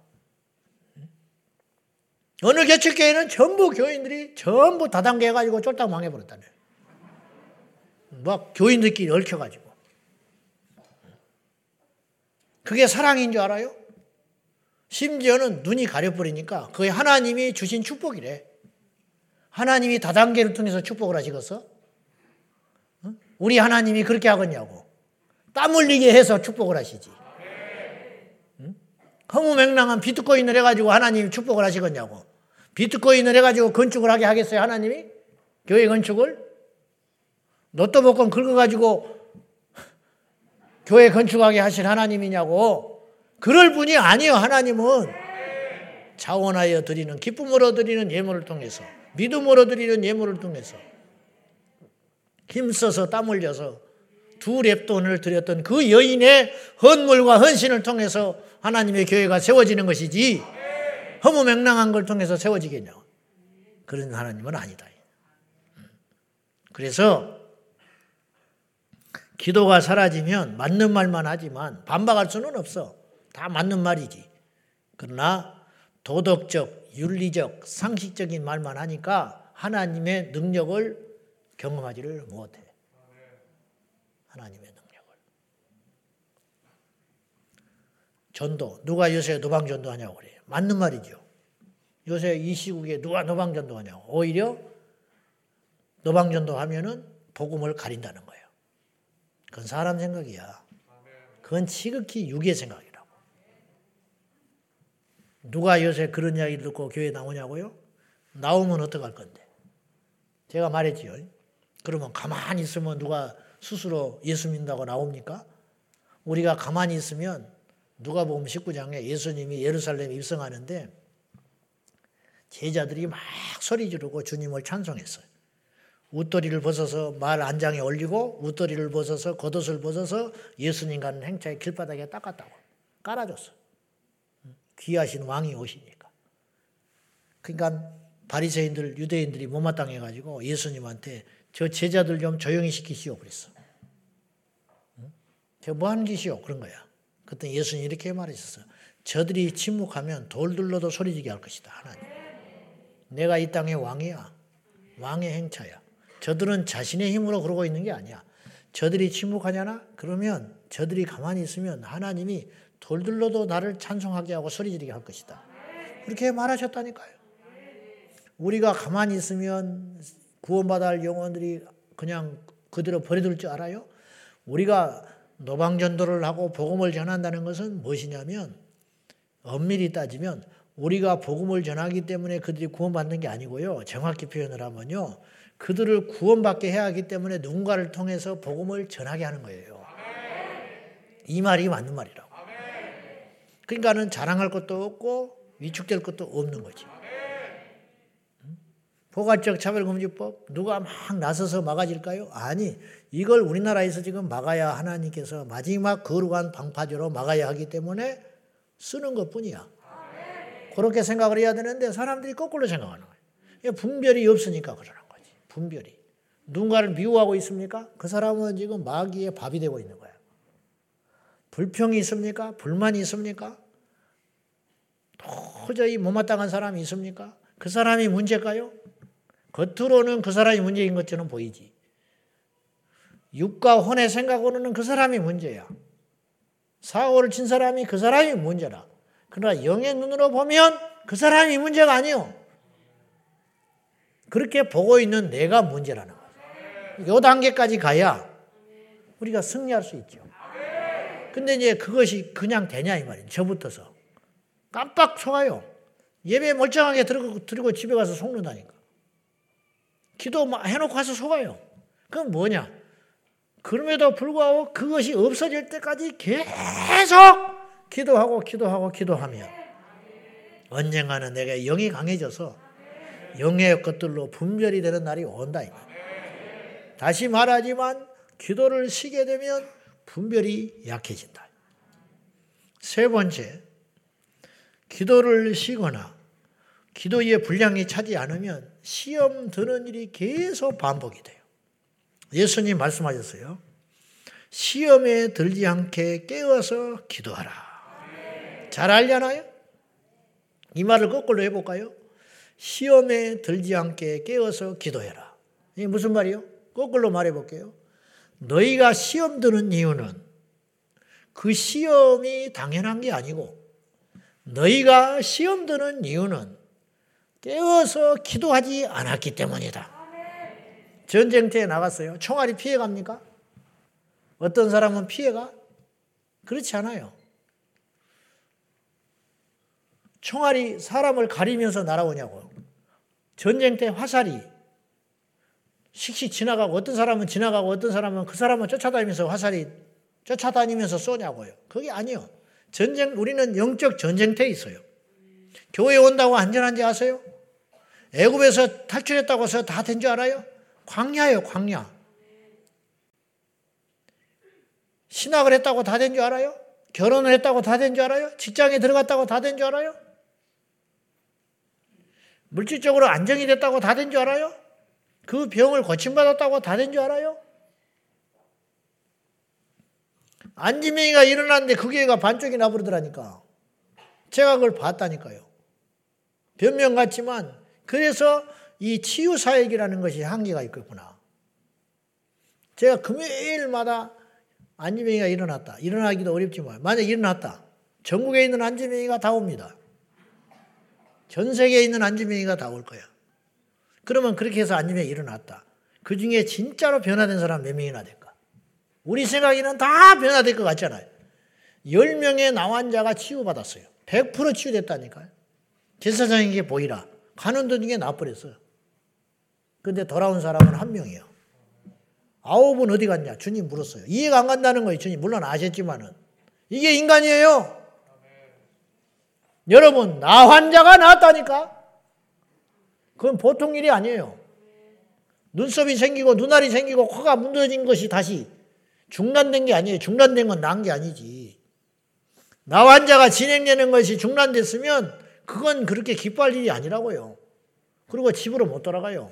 Speaker 1: 어느 개척교회는 전부 교인들이 전부 다단계 해가지고 쫄딱 망해버렸다네. 막 교인들끼리 얽혀가지고. 그게 사랑인 줄 알아요? 심지어는 눈이 가려버리니까 그게 하나님이 주신 축복이래. 하나님이 다단계를 통해서 축복을 하시겠어? 우리 하나님이 그렇게 하겠냐고. 땀 흘리게 해서 축복을 하시지. 허무맹랑한 비트코인을 해가지고 하나님이 축복을 하시겠냐고. 비트코인을 해가지고 건축을 하게 하겠어요, 하나님이? 교회 건축을? 로또 복권 긁어가지고 교회 건축하게 하실 하나님이냐고. 그럴 분이 아니요, 하나님은. 자원하여 드리는, 기쁨으로 드리는 예물을 통해서. 믿음으로 드리는 예물을 통해서 힘써서 땀 흘려서 두 랩돈을 드렸던 그 여인의 헌물과 헌신을 통해서 하나님의 교회가 세워지는 것이지 허무맹랑한 걸 통해서 세워지겠냐. 그런 하나님은 아니다. 그래서 기도가 사라지면 맞는 말만 하지만 반박할 수는 없어. 다 맞는 말이지. 그러나 도덕적, 윤리적, 상식적인 말만 하니까 하나님의 능력을 경험하지를 못해. 하나님의 능력을. 전도. 누가 요새 노방 전도 하냐고 그래요. 맞는 말이죠. 요새 이 시국에 누가 노방 전도 하냐고. 오히려 노방 전도 하면은 복음을 가린다는 거예요. 그건 사람 생각이야. 그건 지극히 육의 생각이야. 누가 요새 그런 이야기를 듣고 교회 나오냐고요? 나오면 어떡할 건데? 제가 말했지요. 그러면 가만히 있으면 누가 스스로 예수 믿는다고 나옵니까? 우리가 가만히 있으면 누가 보면 19장에 예수님이 예루살렘에 입성하는데 제자들이 막 소리 지르고 주님을 찬송했어요. 웃도리를 벗어서 말 안장에 올리고 웃도리를 벗어서 겉옷을 벗어서 예수님 가는 행차에 길바닥에 닦았다고 깔아줬어. 귀하신 왕이 오시니까. 그러니까 바리새인들 유대인들이 못마땅해 가지고 예수님한테 저 제자들 좀 조용히 시키시오 그랬어. 저 뭐 하는 짓이오 그런 거야. 그때 예수님 이렇게 말하셨어. 저들이 침묵하면 돌들로도 소리지게 할 것이다 하나님. 내가 이 땅의 왕이야. 왕의 행차야. 저들은 자신의 힘으로 그러고 있는 게 아니야. 저들이 침묵하냐나? 그러면 저들이 가만히 있으면 하나님이 돌들로도 나를 찬송하게 하고 소리 지르게 할 것이다. 그렇게 말하셨다니까요. 우리가 가만히 있으면 구원받아 할 영혼들이 그냥 그대로 버려둘 줄 알아요? 우리가 노방전도를 하고 복음을 전한다는 것은 무엇이냐면 엄밀히 따지면 우리가 복음을 전하기 때문에 그들이 구원받는 게 아니고요. 정확히 표현을 하면요. 그들을 구원받게 해야 하기 때문에 누군가를 통해서 복음을 전하게 하는 거예요. 이 말이 맞는 말이라고. 그러니까는 자랑할 것도 없고 위축될 것도 없는 거지. 포괄적 차별금지법 누가 막 나서서 막아질까요? 아니 이걸 우리나라에서 지금 막아야 하나님께서 마지막 거룩한 방파제로 막아야 하기 때문에 쓰는 것 뿐이야. 그렇게 생각을 해야 되는데 사람들이 거꾸로 생각하는 거예요. 분별이 없으니까 그러는 거지. 분별이. 누군가를 미워하고 있습니까? 그 사람은 지금 마귀의 밥이 되고 있는 거야. 불평이 있습니까? 불만이 있습니까? 도저히 못마땅한 사람이 있습니까? 그 사람이 문제일까요? 겉으로는 그 사람이 문제인 것처럼 보이지. 육과 혼의 생각으로는 그 사람이 문제야. 사고를 친 사람이 그 사람이 문제라. 그러나 영의 눈으로 보면 그 사람이 문제가 아니요. 그렇게 보고 있는 내가 문제라는 거죠. 요 단계까지 가야 우리가 승리할 수 있죠. 근데 이제 그것이 그냥 되냐 이 말이에요. 저부터서. 깜빡 속아요. 예배 멀쩡하게 들고, 들고 집에 가서 속는다니까. 기도 해놓고 가서 속아요. 그건 뭐냐? 그럼에도 불구하고 그것이 없어질 때까지 계속 기도하고 기도하고 기도하면 언젠가는 내가 영이 강해져서 영의 것들로 분별이 되는 날이 온다. 다시 말하지만 기도를 쉬게 되면 분별이 약해진다. 세 번째, 기도를 쉬거나 기도의 분량이 차지 않으면 시험 드는 일이 계속 반복이 돼요. 예수님 말씀하셨어요. 시험에 들지 않게 깨어서 기도하라. 잘 알잖아요? 이 말을 거꾸로 해볼까요? 시험에 들지 않게 깨어서 기도해라. 이게 무슨 말이요? 거꾸로 말해볼게요. 너희가 시험 드는 이유는 그 시험이 당연한 게 아니고 너희가 시험 드는 이유는 깨어서 기도하지 않았기 때문이다. 전쟁터에 나갔어요. 총알이 피해갑니까? 어떤 사람은 피해가? 그렇지 않아요. 총알이 사람을 가리면서 날아오냐고요. 전쟁 때 화살이 씩씩 지나가고 어떤 사람은 지나가고 어떤 사람은 그 사람은 쫓아다니면서 화살이 쫓아다니면서 쏘냐고요. 그게 아니요. 전쟁 우리는 영적 전쟁터에 있어요. 교회 온다고 안전한지 아세요? 애굽에서 탈출했다고 해서 다 된 줄 알아요? 광야예요, 광야. 신학을 했다고 다 된 줄 알아요? 결혼을 했다고 다 된 줄 알아요? 직장에 들어갔다고 다 된 줄 알아요? 물질적으로 안정이 됐다고 다 된 줄 알아요? 그 병을 고침받았다고 다 된 줄 알아요? 안지명이가 일어났는데 그 교회가 반쪽이 나버리더라니까. 제가 그걸 봤다니까요. 변명 같지만 그래서 이 치유 사역이라는 것이 한계가 있겠구나. 제가 금요일마다 안지명이가 일어났다. 일어나기도 어렵지만 만약 일어났다. 전국에 있는 안지명이가 다 옵니다. 전 세계에 있는 안지명이가 다 올 거야. 그러면 그렇게 해서 안지명이 일어났다. 그 중에 진짜로 변화된 사람 몇 명이나 될까? 우리 생각에는 다 변화될 것 같잖아요. 10명의 나환자가 치유받았어요. 100% 치유됐다니까요. 제사장에게 보이라. 가는 도중에 나버렸어요. 근데 돌아온 사람은 한 명이에요. 아홉은 어디 갔냐? 주님 물었어요. 이해가 안 간다는 거예요. 주님 물론 아셨지만은. 이게 인간이에요. 여러분, 나 환자가 나왔다니까? 그건 보통 일이 아니에요. 눈썹이 생기고 눈알이 생기고 코가 문드러진 것이 다시 중단된 게 아니에요. 중단된 건 나은 게 아니지. 나 환자가 진행되는 것이 중단됐으면 그건 그렇게 기뻐할 일이 아니라고요. 그리고 집으로 못 돌아가요.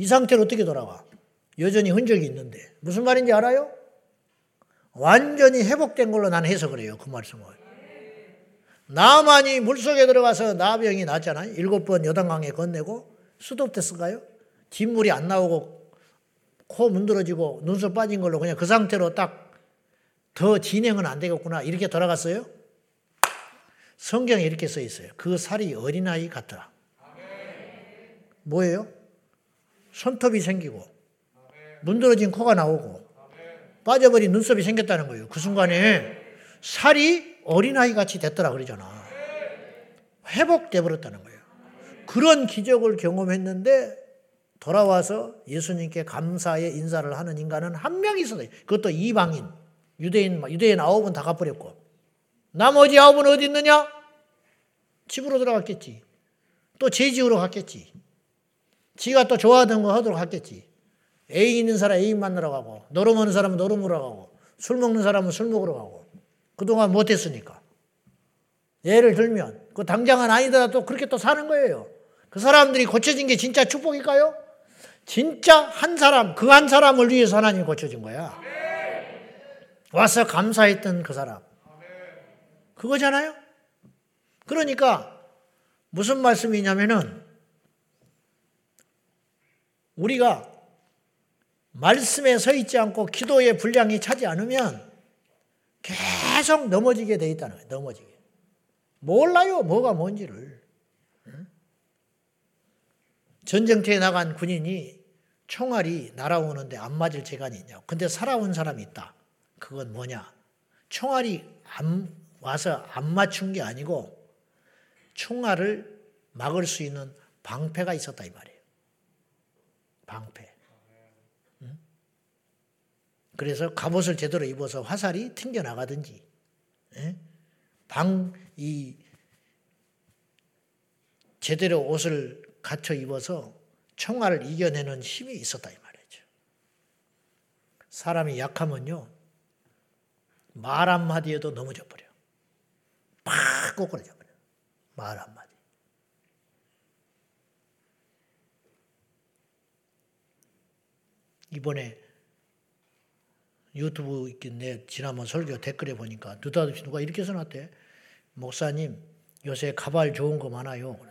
Speaker 1: 이 상태로 어떻게 돌아가? 여전히 흔적이 있는데. 무슨 말인지 알아요? 완전히 회복된 걸로 난 해석을 해요. 그 말씀을. 나만이 물속에 들어가서 나병이 났잖아요. 일곱 번 여당강에 건네고 수도됐을까요? 뒷물이 안 나오고 코 문드러지고 눈썹 빠진 걸로 그냥 그 상태로 딱 더 진행은 안 되겠구나. 이렇게 돌아갔어요? 성경에 이렇게 써 있어요. 그 살이 어린아이 같더라. 뭐예요? 손톱이 생기고 문드러진 코가 나오고 빠져버린 눈썹이 생겼다는 거예요. 그 순간에 살이 어린아이 같이 됐더라 그러잖아. 회복돼 버렸다는 거예요. 그런 기적을 경험했는데 돌아와서 예수님께 감사의 인사를 하는 인간은 한명 있어요. 그것도 이방인, 유대인, 유대인 아홉은 다 갚버렸고. 나머지 아홉은 어디 있느냐? 집으로 들어갔겠지. 또 제지으로 갔겠지. 지가 또 좋아하던 거 하도록 하겠지. 애인 있는 사람 애인 만나러 가고, 노름 오는 사람은 노름으로 가고, 술 먹는 사람은 술 먹으러 가고. 그동안 못했으니까. 예를 들면, 그 당장은 아니더라도 그렇게 또 사는 거예요. 그 사람들이 고쳐진 게 진짜 축복일까요? 진짜 한 사람, 그 한 사람을 위해서 하나님 고쳐진 거야. 와서 감사했던 그 사람. 그거잖아요? 그러니까 무슨 말씀이냐면은 우리가 말씀에 서 있지 않고 기도의 분량이 차지 않으면 계속 넘어지게 돼 있다는 거예요. 넘어지게. 몰라요. 뭐가 뭔지를. 전쟁터에 나간 군인이 총알이 날아오는데 안 맞을 재간이 있냐고. 근데 살아온 사람이 있다. 그건 뭐냐? 총알이 안 와서 안 맞춘 게 아니고 총알을 막을 수 있는 방패가 있었다 이 말이에요. 방패. 응? 그래서 갑옷을 제대로 입어서 화살이 튕겨 나가든지 예? 방이 제대로 옷을 갖춰 입어서 총알을 이겨내는 힘이 있었다 이 말이죠. 사람이 약하면요 말 한마디에도 넘어져 버려. 팍 꼬꾸라져 버려. 말 한마디. 이번에 유튜브 있긴내 지난번 설교 댓글에 보니까 느닷없이 누가 이렇게 써놨대. 목사님 요새 가발 좋은 거 많아요. *laughs*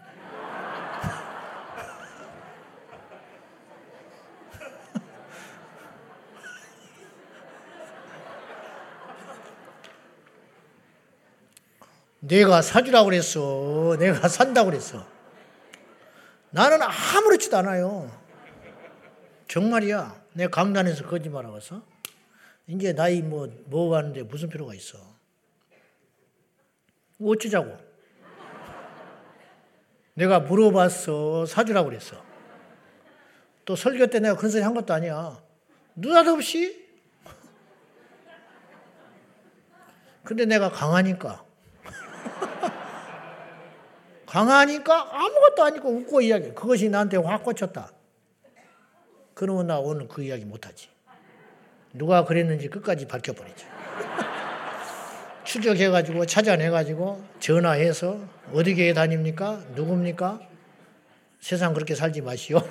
Speaker 1: 내가 사주라고 그랬어. 내가 산다고 그랬어. 나는 아무렇지도 않아요. 정말이야. 내 강단에서 거짓말하고 있어. 이제 나이 뭐, 뭐 가는데 무슨 필요가 있어. 어쩌자고. 내가 물어봤어. 사주라고 그랬어. 또 설교 때 내가 그런 소리 한 것도 아니야. 느닷없이? 근데 내가 강하니까. *laughs* 강하니까 아무것도 아니고 웃고 이야기. 그것이 나한테 확 꽂혔다. 그러면 나 오늘 그 이야기 못하지. 누가 그랬는지 끝까지 밝혀버리죠. 추적해가지고 *laughs* 찾아내가지고 전화해서 어디 교회 다닙니까? 누굽니까? 세상 그렇게 살지 마시오. *laughs*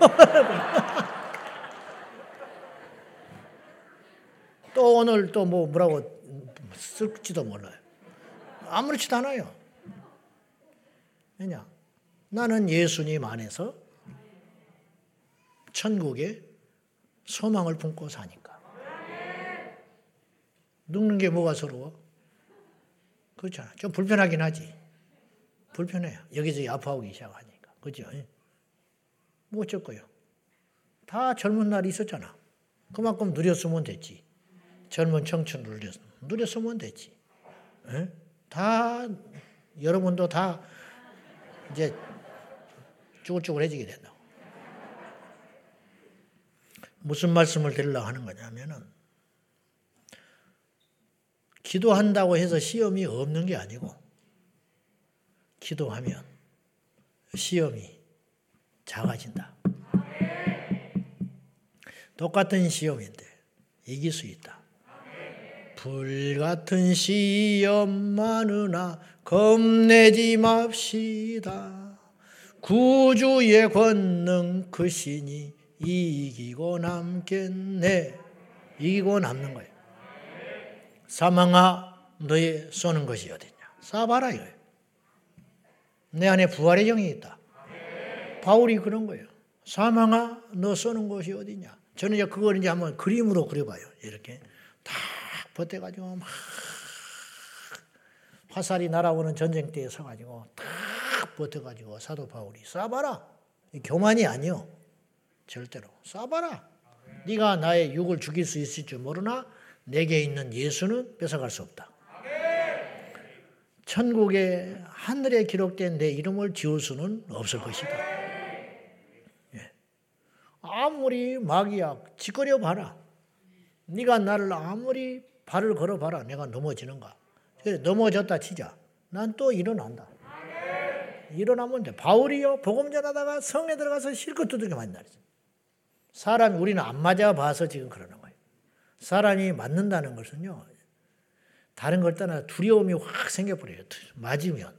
Speaker 1: 또 오늘 또 뭐 뭐라고 쓸지도 몰라요. 아무렇지도 않아요. 왜냐? 나는 예수님 안에서 천국에 소망을 품고 사니까. 늙는 게 뭐가 서러워? 그렇잖아. 좀 불편하긴 하지. 불편해요. 여기저기 아파오기 시작하니까. 그죠? 뭐 어쩔 거요. 다 젊은 날이 있었잖아. 그만큼 누렸으면 됐지. 젊은 청춘을 누렸, 누렸으면 됐지. 에? 다, 여러분도 다 이제 쭈글쭈글해지게 된다고. 무슨 말씀을 드리려고 하는 거냐면은 기도한다고 해서 시험이 없는 게 아니고 기도하면 시험이 작아진다. 똑같은 시험인데 이길 수 있다. 불같은 시험 많으나 겁내지 맙시다. 구주의 권능 그 신이 이기고 남겠네. 이기고 남는 거예요. 사망아 너의 쏘는 것이 어디냐. 쏴봐라 이거예요. 내 안에 부활의 영이 있다. 바울이 그런 거예요. 사망아 너 쏘는 것이 어디냐. 저는 이제 그걸 이제 한번 그림으로 그려봐요. 이렇게 다 버텨가지고 막 화살이 날아오는 전쟁터에 서가지고 딱 버텨가지고 사도 바울이 쏴봐라. 교만이 아니요. 절대로 쏴봐라. 네가 나의 육을 죽일 수 있을 줄 모르나 내게 있는 예수는 뺏어갈 수 없다. 천국에 하늘에 기록된 내 이름을 지울 수는 없을 것이다. 예. 아무리 마귀야 짓거려 봐라. 네가 나를 아무리 발을 걸어 봐라. 내가 넘어지는가? 넘어졌다 치자. 난 또 일어난다. 일어나면 돼. 바울이요 복음 전하다가 성에 들어가서 실컷 두들겨 맞는 날이죠. 사람이 우리는 안 맞아 봐서 지금 그러는 거예요. 사람이 맞는다는 것은요. 다른 걸 떠나 두려움이 확 생겨버려요. 맞으면.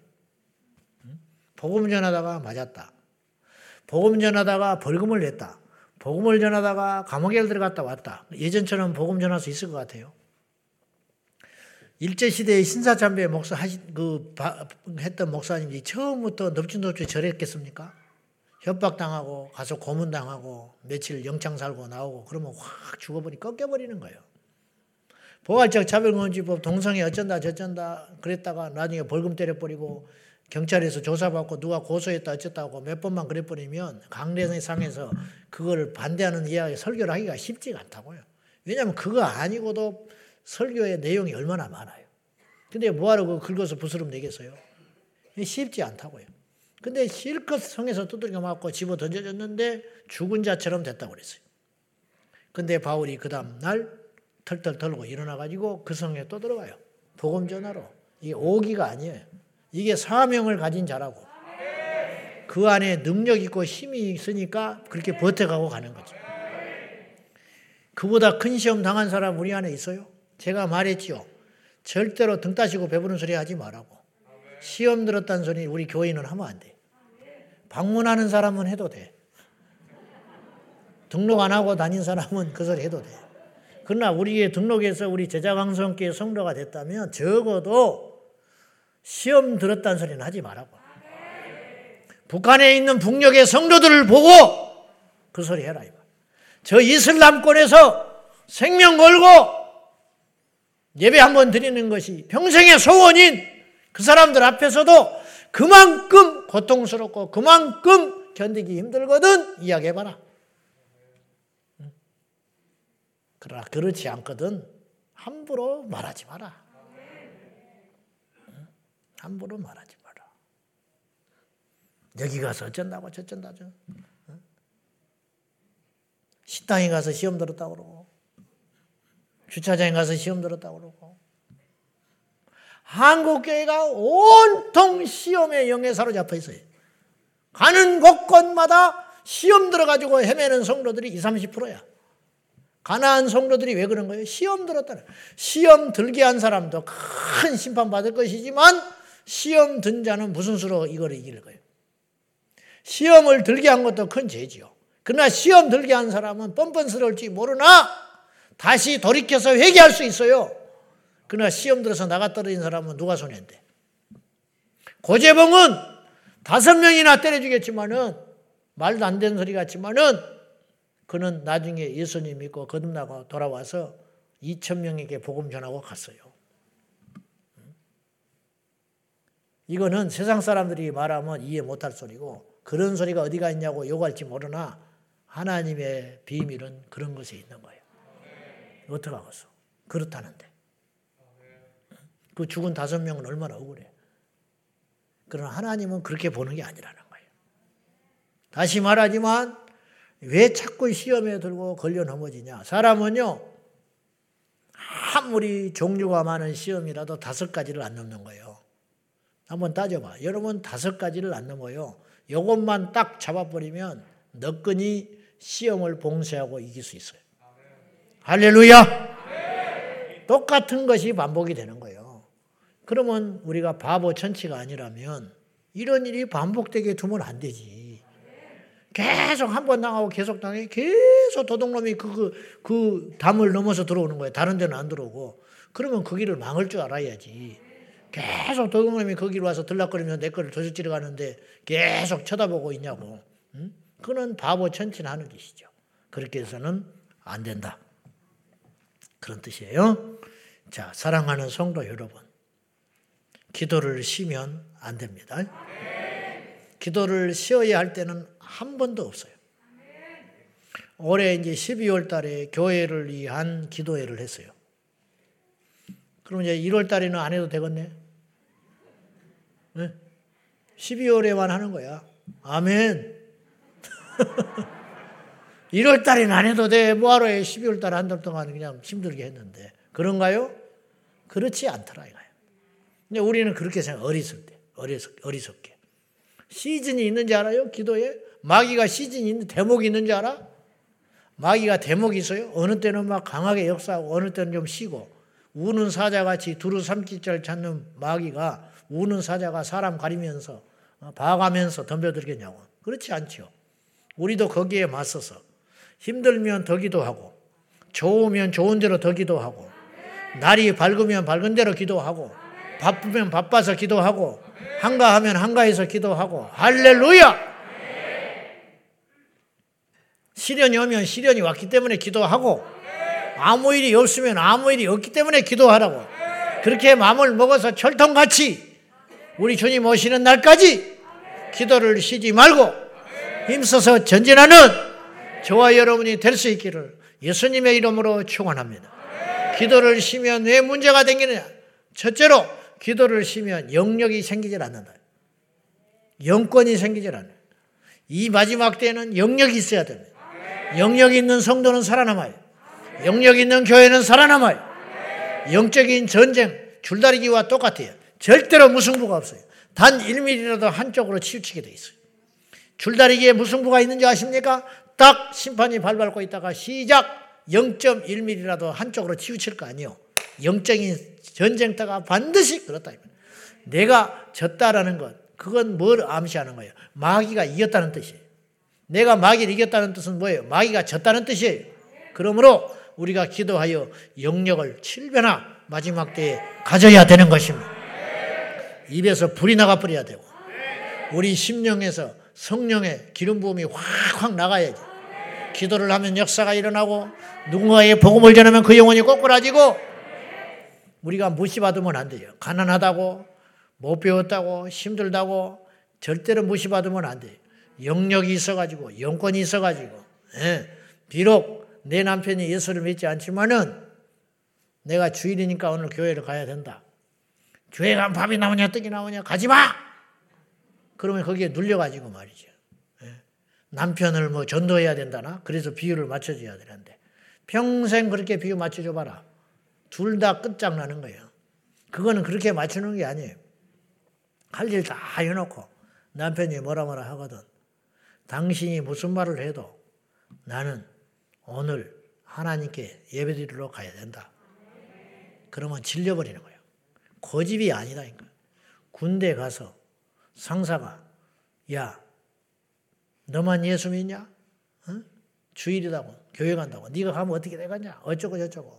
Speaker 1: 복음 전하다가 맞았다. 복음 전하다가 벌금을 냈다. 복음을 전하다가 감옥에 들어갔다 왔다. 예전처럼 복음 전할 수 있을 것 같아요. 일제시대에 신사참배 목사 하신, 그, 했던 목사님이 처음부터 넙죽넙죽 절했겠습니까? 협박당하고 가서 고문당하고 며칠 영창 살고 나오고 그러면 확 죽어버리 꺾여버리는 거예요. 포괄적 차별금지법 동성애 어쩐다 저쩐다 그랬다가 나중에 벌금 때려버리고 경찰에서 조사받고 누가 고소했다 어쨌다고 몇 번만 그래버리면 강례상에서 그걸 반대하는 이야기 설교를 하기가 쉽지가 않다고요. 왜냐하면 그거 아니고도 설교의 내용이 얼마나 많아요. 근데 뭐하러 그 긁어서 부스럼 내겠어요? 쉽지 않다고요. 근데 실컷 성에서 두들겨 맞고 집어 던져졌는데 죽은 자처럼 됐다고 그랬어요. 근데 바울이 그 다음 날 털털 털고 일어나가지고 그 성에 또 들어가요. 복음 전하러. 이게 오기가 아니에요. 이게 사명을 가진 자라고. 그 안에 능력 있고 힘이 있으니까 그렇게 버텨가고 가는 거죠. 그보다 큰 시험 당한 사람 우리 안에 있어요? 제가 말했지요. 절대로 등 따시고 배부른 소리 하지 말라고. 시험 들었다는 소리 우리 교인은 하면 안 돼. 방문하는 사람은 해도 돼. 등록 안 하고 다닌 사람은 그 소리 해도 돼. 그러나 우리의 등록해서 우리 제자강성교회 성도가 됐다면 적어도 시험 들었다는 소리는 하지 말라고. 북한에 있는 북녘의 성도들을 보고 그 소리 해라. 저 이슬람권에서 생명 걸고 예배 한번 드리는 것이 평생의 소원인 그 사람들 앞에서도 그만큼 고통스럽고 그만큼 견디기 힘들거든 이야기해봐라. 그러나 그렇지 않거든 함부로 말하지 마라. 함부로 말하지 마라. 여기 가서 어쩐다고 저쩐다죠. 식당에 가서 시험 들었다고 그러고 주차장에 가서 시험 들었다고 그러고 한국 교회가 온통 시험의 영에 사로잡혀 있어요. 가는 곳곳마다 시험 들어가지고 헤매는 성도들이 20, 30%야. 가나안 성도들이 왜 그런 거예요? 시험 들었다는 시험 들게 한 사람도 큰 심판 받을 것이지만 시험 든 자는 무슨 수로 이걸 이길 거예요? 시험을 들게 한 것도 큰 죄지요. 그러나 시험 들게 한 사람은 뻔뻔스러울지 모르나 다시 돌이켜서 회개할 수 있어요. 그러나 시험 들어서 나가 떨어진 사람은 누가 손해인데? 고재봉은 다섯 명이나 때려주겠지만은 말도 안 되는 소리 같지만은 그는 나중에 예수님 믿고 거듭나고 돌아와서 2천 명에게 복음 전하고 갔어요. 이거는 세상 사람들이 말하면 이해 못할 소리고 그런 소리가 어디가 있냐고 욕할지 모르나 하나님의 비밀은 그런 것에 있는 거예요. 어떻게 하겠어? 그렇다는데. 그 죽은 다섯 명은 얼마나 억울해. 그러나 하나님은 그렇게 보는 게 아니라는 거예요. 다시 말하지만 왜 자꾸 시험에 들고 걸려 넘어지냐? 사람은요, 아무리 종류가 많은 시험이라도 다섯 가지를 안 넘는 거예요. 한번 따져봐. 여러분 다섯 가지를 안 넘어요. 이것만 딱 잡아버리면 너끈히 시험을 봉쇄하고 이길 수 있어요. 할렐루야! 똑같은 것이 반복이 되는 거예요. 그러면 우리가 바보 천치가 아니라면 이런 일이 반복되게 두면 안 되지. 계속 한 번 당하고 계속 당해 계속 도둑놈이 그, 그, 그 담을 넘어서 들어오는 거예요. 다른 데는 안 들어오고. 그러면 그 길을 망할 줄 알아야지. 계속 도둑놈이 거기로 와서 들락거리면서 내 거를 도둑질해 가는데 계속 쳐다보고 있냐고. 응? 그는 바보 천친하는 짓이죠. 그렇게 해서는 안 된다. 그런 뜻이에요. 자, 사랑하는 성도 여러분. 기도를 쉬면 안 됩니다. 기도를 쉬어야 할 때는 한 번도 없어요. 올해 이제 12월 달에 교회를 위한 기도회를 했어요. 그럼 이제 1월 달에는 안 해도 되겠네? 네? 12월에만 하는 거야. 아멘. *laughs* 1월 달에는 안 해도 돼. 뭐하러 해. 12월 달에 한 달 동안 그냥 힘들게 했는데. 그런가요? 그렇지 않더라, 이거예요. 근데 우리는 그렇게 생각, 어리석 때. 어리석, 어리석게. 시즌이 있는지 알아요? 기도에? 마귀가 시즌이 있는 대목이 있는지 알아? 마귀가 대목이 있어요. 어느 때는 막 강하게 역사하고 어느 때는 좀 쉬고 우는 사자같이 두루 삼키절 찾는 마귀가 우는 사자가 사람 가리면서 어, 봐가면서 덤벼들겠냐고. 그렇지 않죠. 우리도 거기에 맞서서 힘들면 더 기도하고 좋으면 좋은 대로 더 기도하고 날이 밝으면 밝은 대로 기도하고 바쁘면 바빠서 기도하고 한가하면 한가해서 기도하고 할렐루야! 시련이 오면 시련이 왔기 때문에 기도하고 아무 일이 없으면 아무 일이 없기 때문에 기도하라고 그렇게 마음을 먹어서 철통같이 우리 주님 오시는 날까지 기도를 쉬지 말고 힘써서 전진하는 저와 여러분이 될 수 있기를 예수님의 이름으로 축원합니다. 기도를 쉬면 왜 문제가 생기느냐? 첫째로 기도를 쉬면 영력이 생기질 않는다. 영권이 생기질 않아요. 이 마지막 때는 영력이 있어야 됩니다. 영역 있는 성도는 살아남아요. 영역 있는 교회는 살아남아요. 영적인 전쟁, 줄다리기와 똑같아요. 절대로 무승부가 없어요. 단 1mm라도 한쪽으로 치우치게 돼 있어요. 줄다리기에 무승부가 있는지 아십니까? 딱 심판이 발밟고 있다가 시작 0.1mm라도 한쪽으로 치우칠 거 아니에요. 영적인 전쟁터가 반드시 그렇다. 내가 졌다라는 것, 그건 뭘 암시하는 거예요? 마귀가 이겼다는 뜻이에요. 내가 마귀를 이겼다는 뜻은 뭐예요? 마귀가 졌다는 뜻이에요. 그러므로 우리가 기도하여 영역을 7배나 마지막 때에 가져야 되는 것입니다. 입에서 불이 나가 버려야 되고 우리 심령에서 성령의 기름 부음이 확확 나가야지. 기도를 하면 역사가 일어나고 누군가에게 복음을 전하면 그 영혼이 꼬꾸라지고 우리가 무시받으면 안 돼요. 가난하다고 못 배웠다고 힘들다고 절대로 무시받으면 안 돼요. 영역이 있어가지고 영권이 있어가지고 예. 비록 내 남편이 예수를 믿지 않지만은 내가 주일이니까 오늘 교회를 가야 된다. 교회 가면 밥이 나오냐 떡이 나오냐 가지 마. 그러면 거기에 눌려가지고 말이죠. 예. 남편을 뭐 전도해야 된다나 그래서 비유를 맞춰줘야 되는데 평생 그렇게 비유 맞춰줘 봐라. 둘 다 끝장나는 거예요. 그거는 그렇게 맞추는 게 아니에요. 할 일 다 해놓고 남편이 뭐라 뭐라 하거든. 당신이 무슨 말을 해도 나는 오늘 하나님께 예배드리러 가야 된다. 그러면 질려버리는 거예요. 고집이 아니다니까. 군대 가서 상사가 야 너만 예수 믿냐? 어? 주일이라고 교회 간다고 네가 가면 어떻게 되겠냐? 어쩌고 저쩌고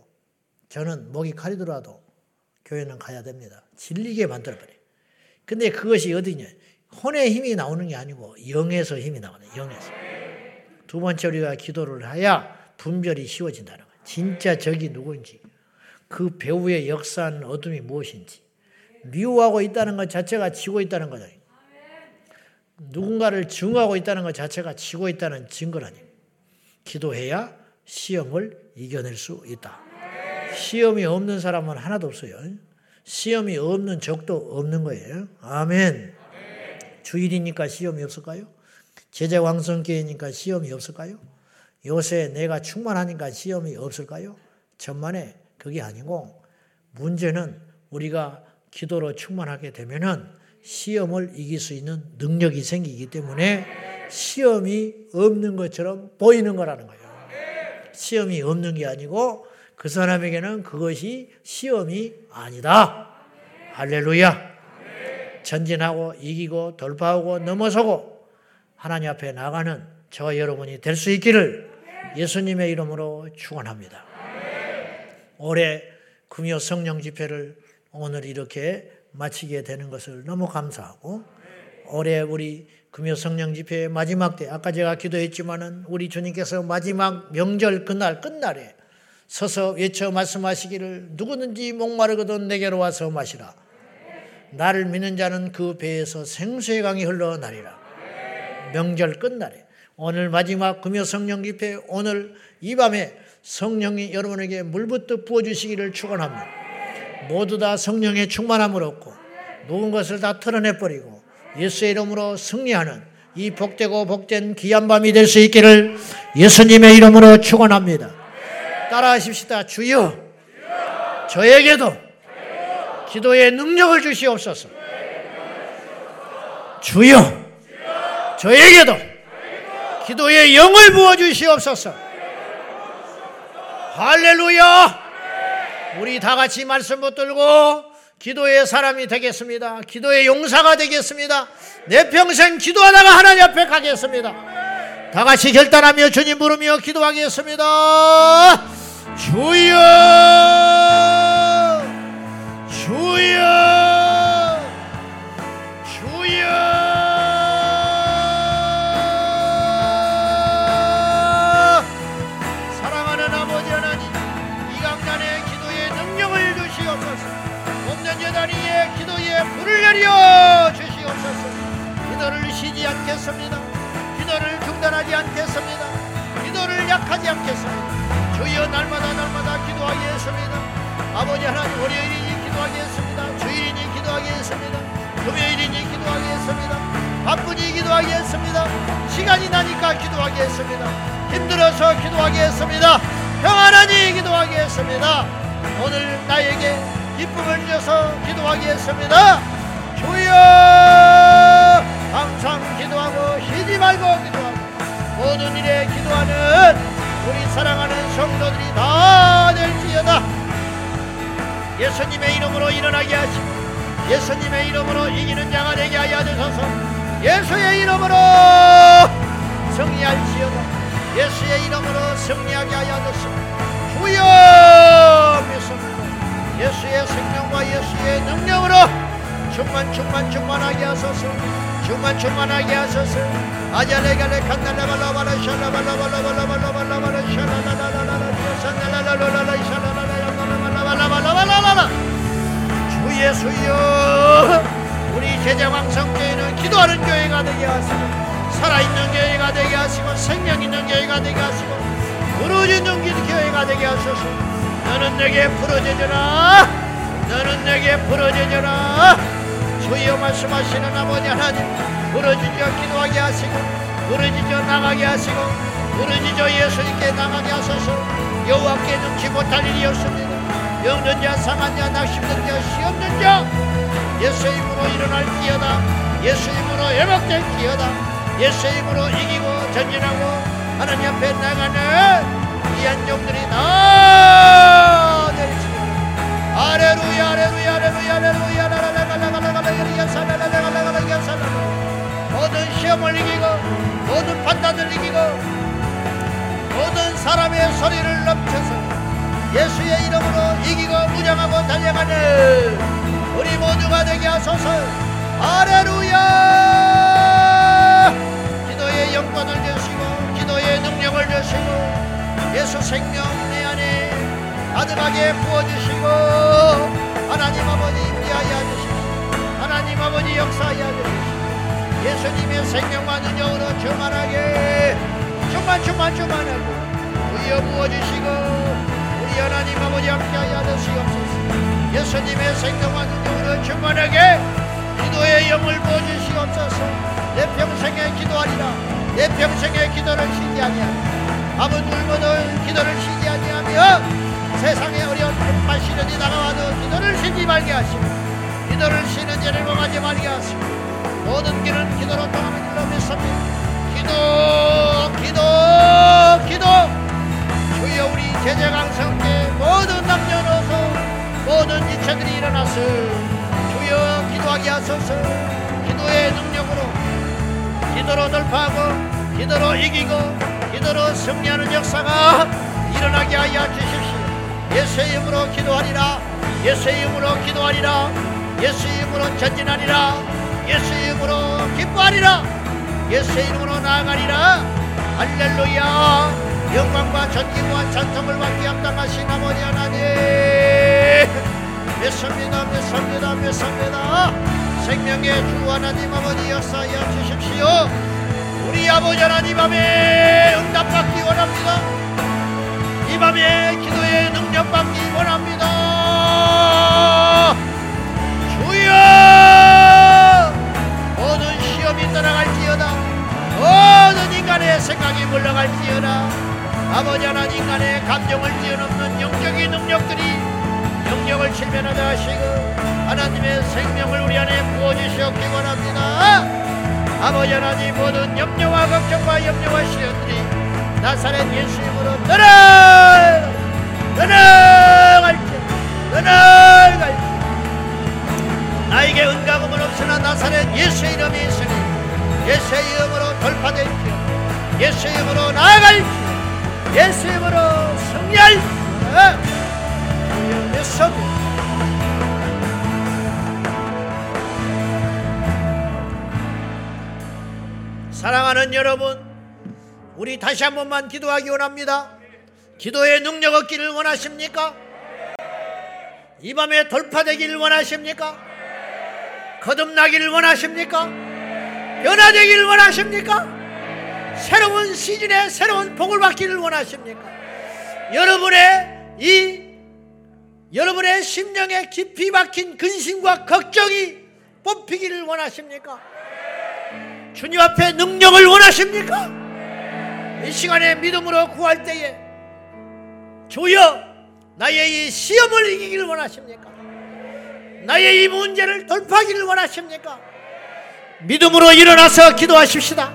Speaker 1: 저는 목이 들어와도 교회는 가야 됩니다. 질리게 만들어버려. 근데 그것이 어디냐? 혼의 힘이 나오는 게 아니고 영에서 힘이 나오네. 영에서. 두 번째 우리가 기도를 해야 분별이 쉬워진다는 거예요. 진짜 적이 누구인지, 그 배우의 역사한 어둠이 무엇인지, 미워하고 있다는 것 자체가 지고 있다는 거다. 누군가를 증오하고 있다는 것 자체가 지고 있다는 증거라니. 기도해야 시험을 이겨낼 수 있다. 시험이 없는 사람은 하나도 없어요. 시험이 없는 적도 없는 거예요. 아멘. 주일이니까 시험이 없을까요? 제자 왕성교회니까 시험이 없을까요? 요새 내가 충만하니까 시험이 없을까요? 천만에 그게 아니고 문제는 우리가 기도로 충만하게 되면은 시험을 이길 수 있는 능력이 생기기 때문에 시험이 없는 것처럼 보이는 거라는 거예요. 시험이 없는 게 아니고 그 사람에게는 그것이 시험이 아니다. 할렐루야. 전진하고 이기고 돌파하고 넘어서고 하나님 앞에 나가는 저와 여러분이 될 수 있기를 예수님의 이름으로 축원합니다. 올해 금요 성령 집회를 오늘 이렇게 마치게 되는 것을 너무 감사하고 올해 우리 금요 성령 집회의 마지막 때 아까 제가 기도했지만은 우리 주님께서 마지막 명절 그날 끝날에 서서 외쳐 말씀하시기를 누구든지 목마르거든 내게로 와서 마시라. 나를 믿는 자는 그 배에서 생수의 강이 흘러나리라. 명절 끝날에 오늘 마지막 금요 성령 집회 오늘 이 밤에 성령이 여러분에게 물부터 부어주시기를 축원합니다. 모두 다 성령의 충만함을 얻고 모든 것을 다 털어내버리고 예수의 이름으로 승리하는 이 복되고 복된 귀한 밤이 될 수 있기를 예수님의 이름으로 축원합니다. 따라하십시다. 주여, 저에게도 기도의 능력을 주시옵소서. 주여, 저에게도 기도의 영을 부어 주시옵소서. 할렐루야! 우리 다 같이 말씀 붙들고 기도의 사람이 되겠습니다. 기도의 용사가 되겠습니다. 내 평생 기도하다가 하나님 앞에 가겠습니다. 다 같이 결단하며 주님 부르며 기도하겠습니다. 주여! 주여! 주여! 사랑하는 아버지 하나님 이 강단의 기도의 능력을 주시옵소서. 없는 여단위에 기도에 불을 내려 주시옵소서. 기도를 쉬지 않겠습니다. 기도를 중단하지 않겠습니다 날마다 날마다 기도하겠습니다. 아버지 하나님 월요일이니 기도하겠습니다. 주일이니 기도하겠습니다. 금요일이니 기도하겠습니다. 바쁘니 기도하겠습니다. 시간이 나니까 기도하겠습니다. 힘들어서 기도하겠습니다. 평안하니 기도하겠습니다. 오늘 나에게 기쁨을 주셔서 기도하겠습니다. 주여! 항상 기도하고 쉬지 말고 기도하고 모든 일에 기도하는 우리 사랑하는 성도들 다 될지어다. 예수님의 이름으로 일어나게 하시고 예수님의 이름으로 이기는 자가 되게 하여 주소서. 예수의 이름으로 승리할지어다. 예수의 이름으로 승리하게 하여 주소서 후여 예수의 생명과 예수의 능력으로 충만 충만 충만하게 하소서. 충만 충만하게 하소서. 아자레갈레 칸날라발라발라 샬라발라발라발라발라발라 샬라라라라라 주 예수여 우리 제자왕성교회는 기도하는 교회가 되게 하시고 살아있는 교회가 되게 하시고 생명 있는 교회가 되게 하시고 부르짖는 교회가 되게 하소서 너는 내게 부르짖으라 너는 내게 부르짖으라 주여 말씀하시는 아버지 하나님 부르짖어 기도하게 하시고 부르짖어 나가게 하시고 부르짖어 예수님께 나가게 하소서 여호와께 눈치 못할 일이었습니다. 영는 자 상한 자 낙심된 자 시험된 자 예수 이름으로 일어날 기여다. 예수 이름으로 회복될 기여다. 예수 이름으로 이기고 전진하고 하나님 앞에 나가는 귀한 종들이 다 되리지요 아레루야 아레루야 아레루야 아레루야. 모든 시험을 이기고 모든 판단을 이기고 사람의 소리를 넘쳐서 예수의 이름으로 이기고 무장하고 달려가는 우리 모두가 되게 하소서. 할렐루야! 기도의 영광을 주시고 기도의 능력을 주시고 예수 생명 내 안에 가득하게 부어주시고 하나님 아버지 임재하여 주시고 하나님 아버지 역사하여 주시고 예수님의 생명과 능력으로 충만하게 충만 충만 충만하고 부여 부어주시고 우리 하나님 아버지 함께하여 주시옵소서. 예수님의 생명과 능력으로 충만하게 기도의 영을 부어주시옵소서. 내 평생에 기도하리라. 내 평생에 기도를 쉬지 아니하리라 아무 물모든 기도를 쉬지 아니하며 세상에 어려운 시련이 다가와도 기도를 쉬지 말게 하시고 기도를 쉬는 죄를 범하지 말게 하시고 모든 길은 기도로 통하는 줄로 믿습니다 기도 기도 기도. 주여 우리 제재 강성계 모든 남녀노소 모든 이체들이 일어나서 주여 기도하게 하소서. 기도의 능력으로 기도로 돌파하고 기도로 이기고 기도로 승리하는 역사가 일어나게 하여 주십시오. 예수의 이름으로 기도하리라. 예수의 이름으로 기도하리라. 예수의 이름으로 전진하리라. 예수의 이름으로 기뻐하리라 예수의 이름으로 나아가리라. 할렐루야. 영광과 전기와 찬송을 받기 합당하신 아버지 하나님. 믿습니다 믿습니다 믿습니다. 생명의 주 하나님 아버지 역사하여 주십시오. 우리 아버지 하나님 밤에 응답받기 원합니다. 이 밤에 기도의 능력받기 원합니다. 주여! 모든 시험이 떠나갈지어다 모든 인간의 생각이 물러갈지어다 아버지 하나님 인간의 감정을 뛰어넘는 영적인 능력들이 영역을 실면하다 하시고 하나님의 생명을 우리 안에 부어주시옵기 원합니다. 아버지 하나님 모든 염려와 걱정과 염려와 시련들이 나사렛 예수 이름으로 떠나 떠나갈지 떠나갈지 나에게 은가금은 없으나 나사렛 예수의 이름이 있으니 예수의 이름으로 돌파될지어 예수의 이름으로 나아갈지어 예수의 이름으로 승리할지어 주여 믿습니다 사랑하는 여러분, 우리 다시 한 번만 기도하기 원합니다. 기도의 능력 얻기를 원하십니까? 이 밤에 돌파되기를 원하십니까? 거듭나기를 원하십니까? 변화되기를 원하십니까? 새로운 시즌에 새로운 복을 받기를 원하십니까? 여러분의 이 여러분의 심령에 깊이 박힌 근심과 걱정이 뽑히기를 원하십니까? 주님 앞에 능력을 원하십니까? 이 시간에 믿음으로 구할 때에 주여 나의 이 시험을 이기기를 원하십니까? 나의 이 문제를 돌파하기를 원하십니까? 믿음으로 일어나서 기도하십시다.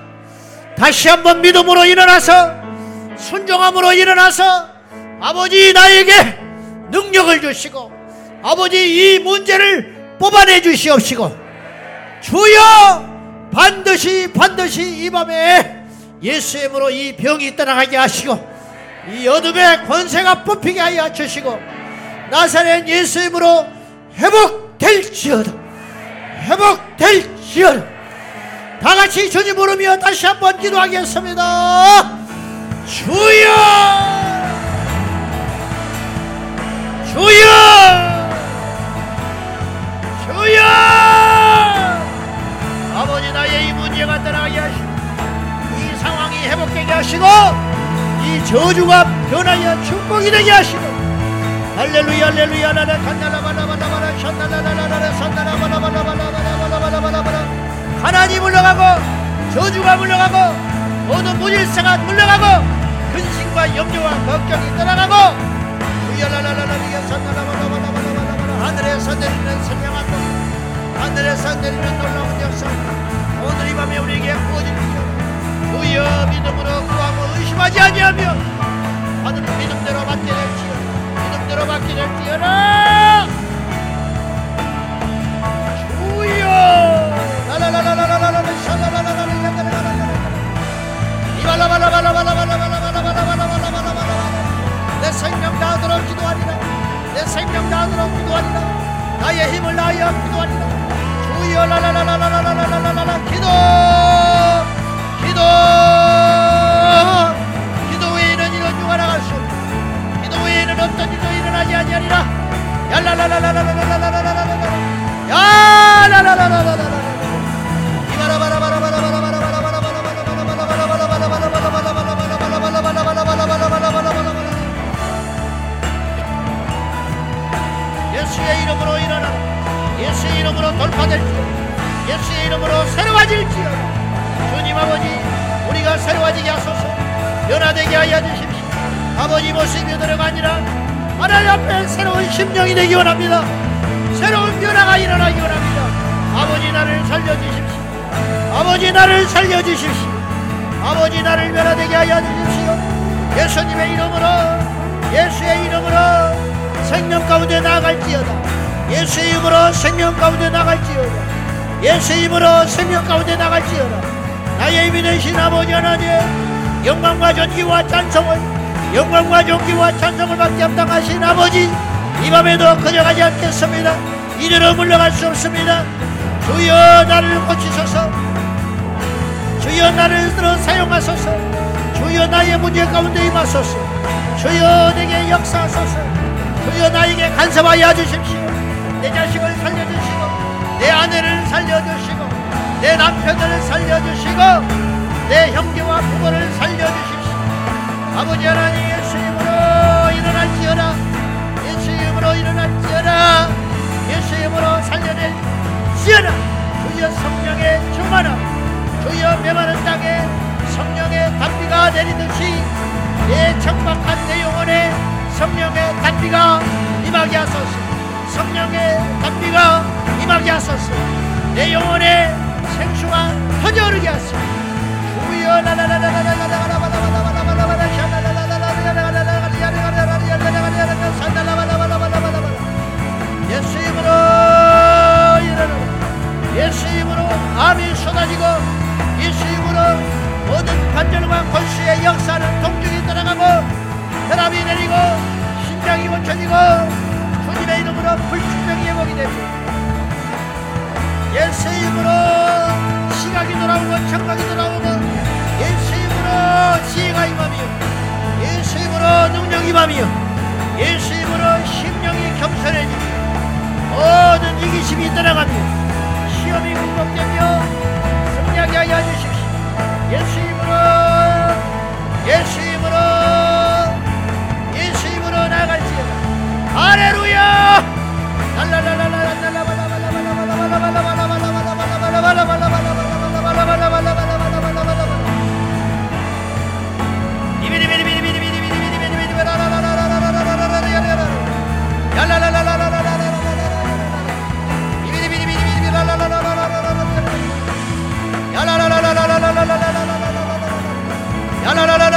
Speaker 1: 다시 한번 믿음으로 일어나서 순종함으로 일어나서 아버지 나에게 능력을 주시고 아버지 이 문제를 뽑아내 주시옵시고 주여 반드시 반드시 이 밤에 예수의 이름으로 이 병이 떠나가게 하시고 이 어둠의 권세가 뽑히게 하여 주시고 나사렛 예수 이름으로 회복될지어다 회복될지어다 다 같이 주님 부르며 다시 한번 기도하겠습니다. 주여! 주여! 주여! 아버지 나의 이 문제가 떠나게 하시고 이 상황이 회복되게 하시고 이 저주가 변하여 축복이 되게 하시고 할렐루야 할렐루야 나라 칸나라바라바라바라 샨나라라라라 산나라바라바라바라 하나님 물러가고 저주가 물러가고 모든 무질서가 물러가고 근심과 염려와 걱정이 떠나가고 하늘에서 내리는 선명한 복 하늘에서 내리는 놀라운 역사. 오늘 이 밤에 우리에게 부어집니다 주여 믿음으로 구하고 의심하지 아니하며 받은 믿음대로 받게 될지어다. 믿음대로 받게 될지어다 예수의 이름으로 생명 가운데 나갈지어다. 나의 믿으신 아버지 하나님 영광과 존귀와 찬송을 영광과 존귀와 찬송을 받게 합당하신 아버지 이 밤에도 거절하지 않겠습니다. 이대로 물러갈 수 없습니다. 주여 나를 고치소서. 주여 나를 들어 사용하소서. 주여 나의 문제 가운데 임하소서. 주여 내게 역사하소서. 주여 나에게 간섭하여 주십시오. 내 자식을 아내를 살려주시고 내 남편을 살려주시고 내 형제와 부모를 살려주십시오. 아버지 하나님 예수 이름으로 일어날지어다. 예수 이름으로 일어날지어다. 예수 이름으로 살려낼지어다. 주여 성령의 충만함 주여 메마른 땅에 성령의 단비가 내리듯이 내 청박한 내 영혼에 성령의 단비가 임하게 하소서. 성령의 단비가 임하게 하소서 내 영혼에 생수가 터져 흐르게 하소서 주여 예수 이름으로 일어나라 예수 이름으로 암이 쏟아지고 예수 이름으로 모든 관절과 골수의 역사는 동쪽이 떠나가고 혈압이 내리고 심장이 멈춰지고 주님의 이름으로 불치병이 회복이 됩니다 예수 이름으로 시각이 돌아오고 청각이 돌아오고 예수 이름으로 지혜가 임하며 예수 이름으로 능력이 임하며 예수 이름으로 심령이 겸손해지며 모든 이기심이 떠나가며 시험이 극복되며 승리하게 하여 주십시오. 예수 이름으로 예수 이름으로 예수 이름으로 나갈지어다. 할렐루야 la la la la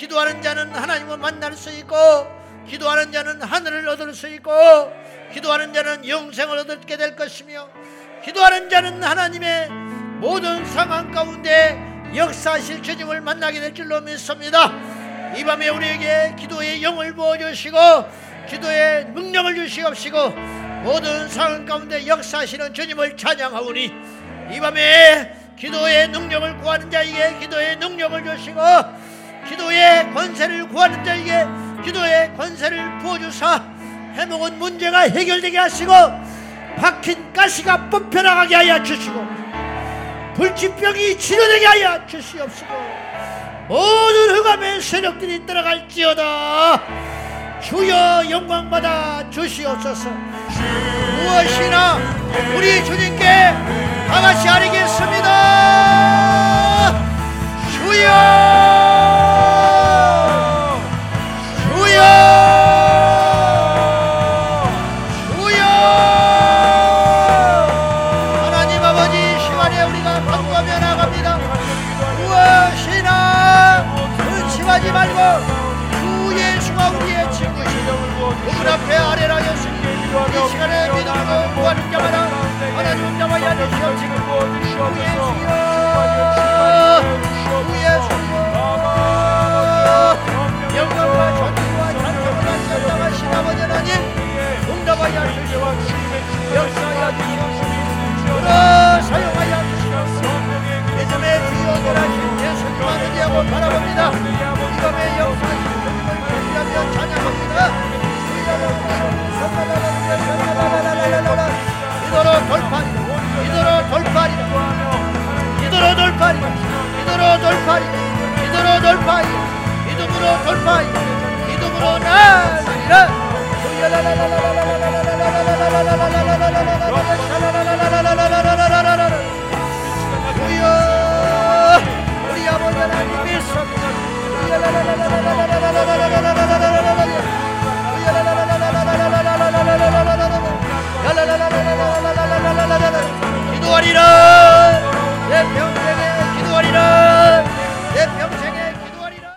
Speaker 1: 기도하는 자는 하나님을 만날 수 있고 기도하는 자는 하늘을 얻을 수 있고 기도하는 자는 영생을 얻게 될 것이며 기도하는 자는 하나님의 모든 상황 가운데 역사하실 주님을 만나게 될 줄로 믿습니다. 이 밤에 우리에게 기도의 영을 부어 주시고 기도의 능력을 주시옵시고 모든 상황 가운데 역사하시는 주님을 찬양하오니 이 밤에 기도의 능력을 구하는 자에게 기도의 능력을 주시고 기도의 권세를 구하는 자에게 기도의 권세를 부어주사 해먹은 문제가 해결되게 하시고 박힌 가시가 뽑혀나가게 하여 주시고 불치병이 치료되게 하여 주시옵시고 모든 흑암의 세력들이 떠나갈지어다. 주여 영광받아 주시옵소서. 무엇이나 우리 주님께 다같이 아뢰겠습니다. 주여 바라봅니다 이 밤에 역사하신 주님을 존귀하며 찬양합니다 이대로 돌파리라 이대로 돌파리라 이대로 돌파리라 이대로 돌파리라 이대로 돌파리라 이름으로 돌파리라 이름으로 나아리라 우리 아버지 하나님 밀수 기도하리라. 내 평생에 기도하리라. 내 평생에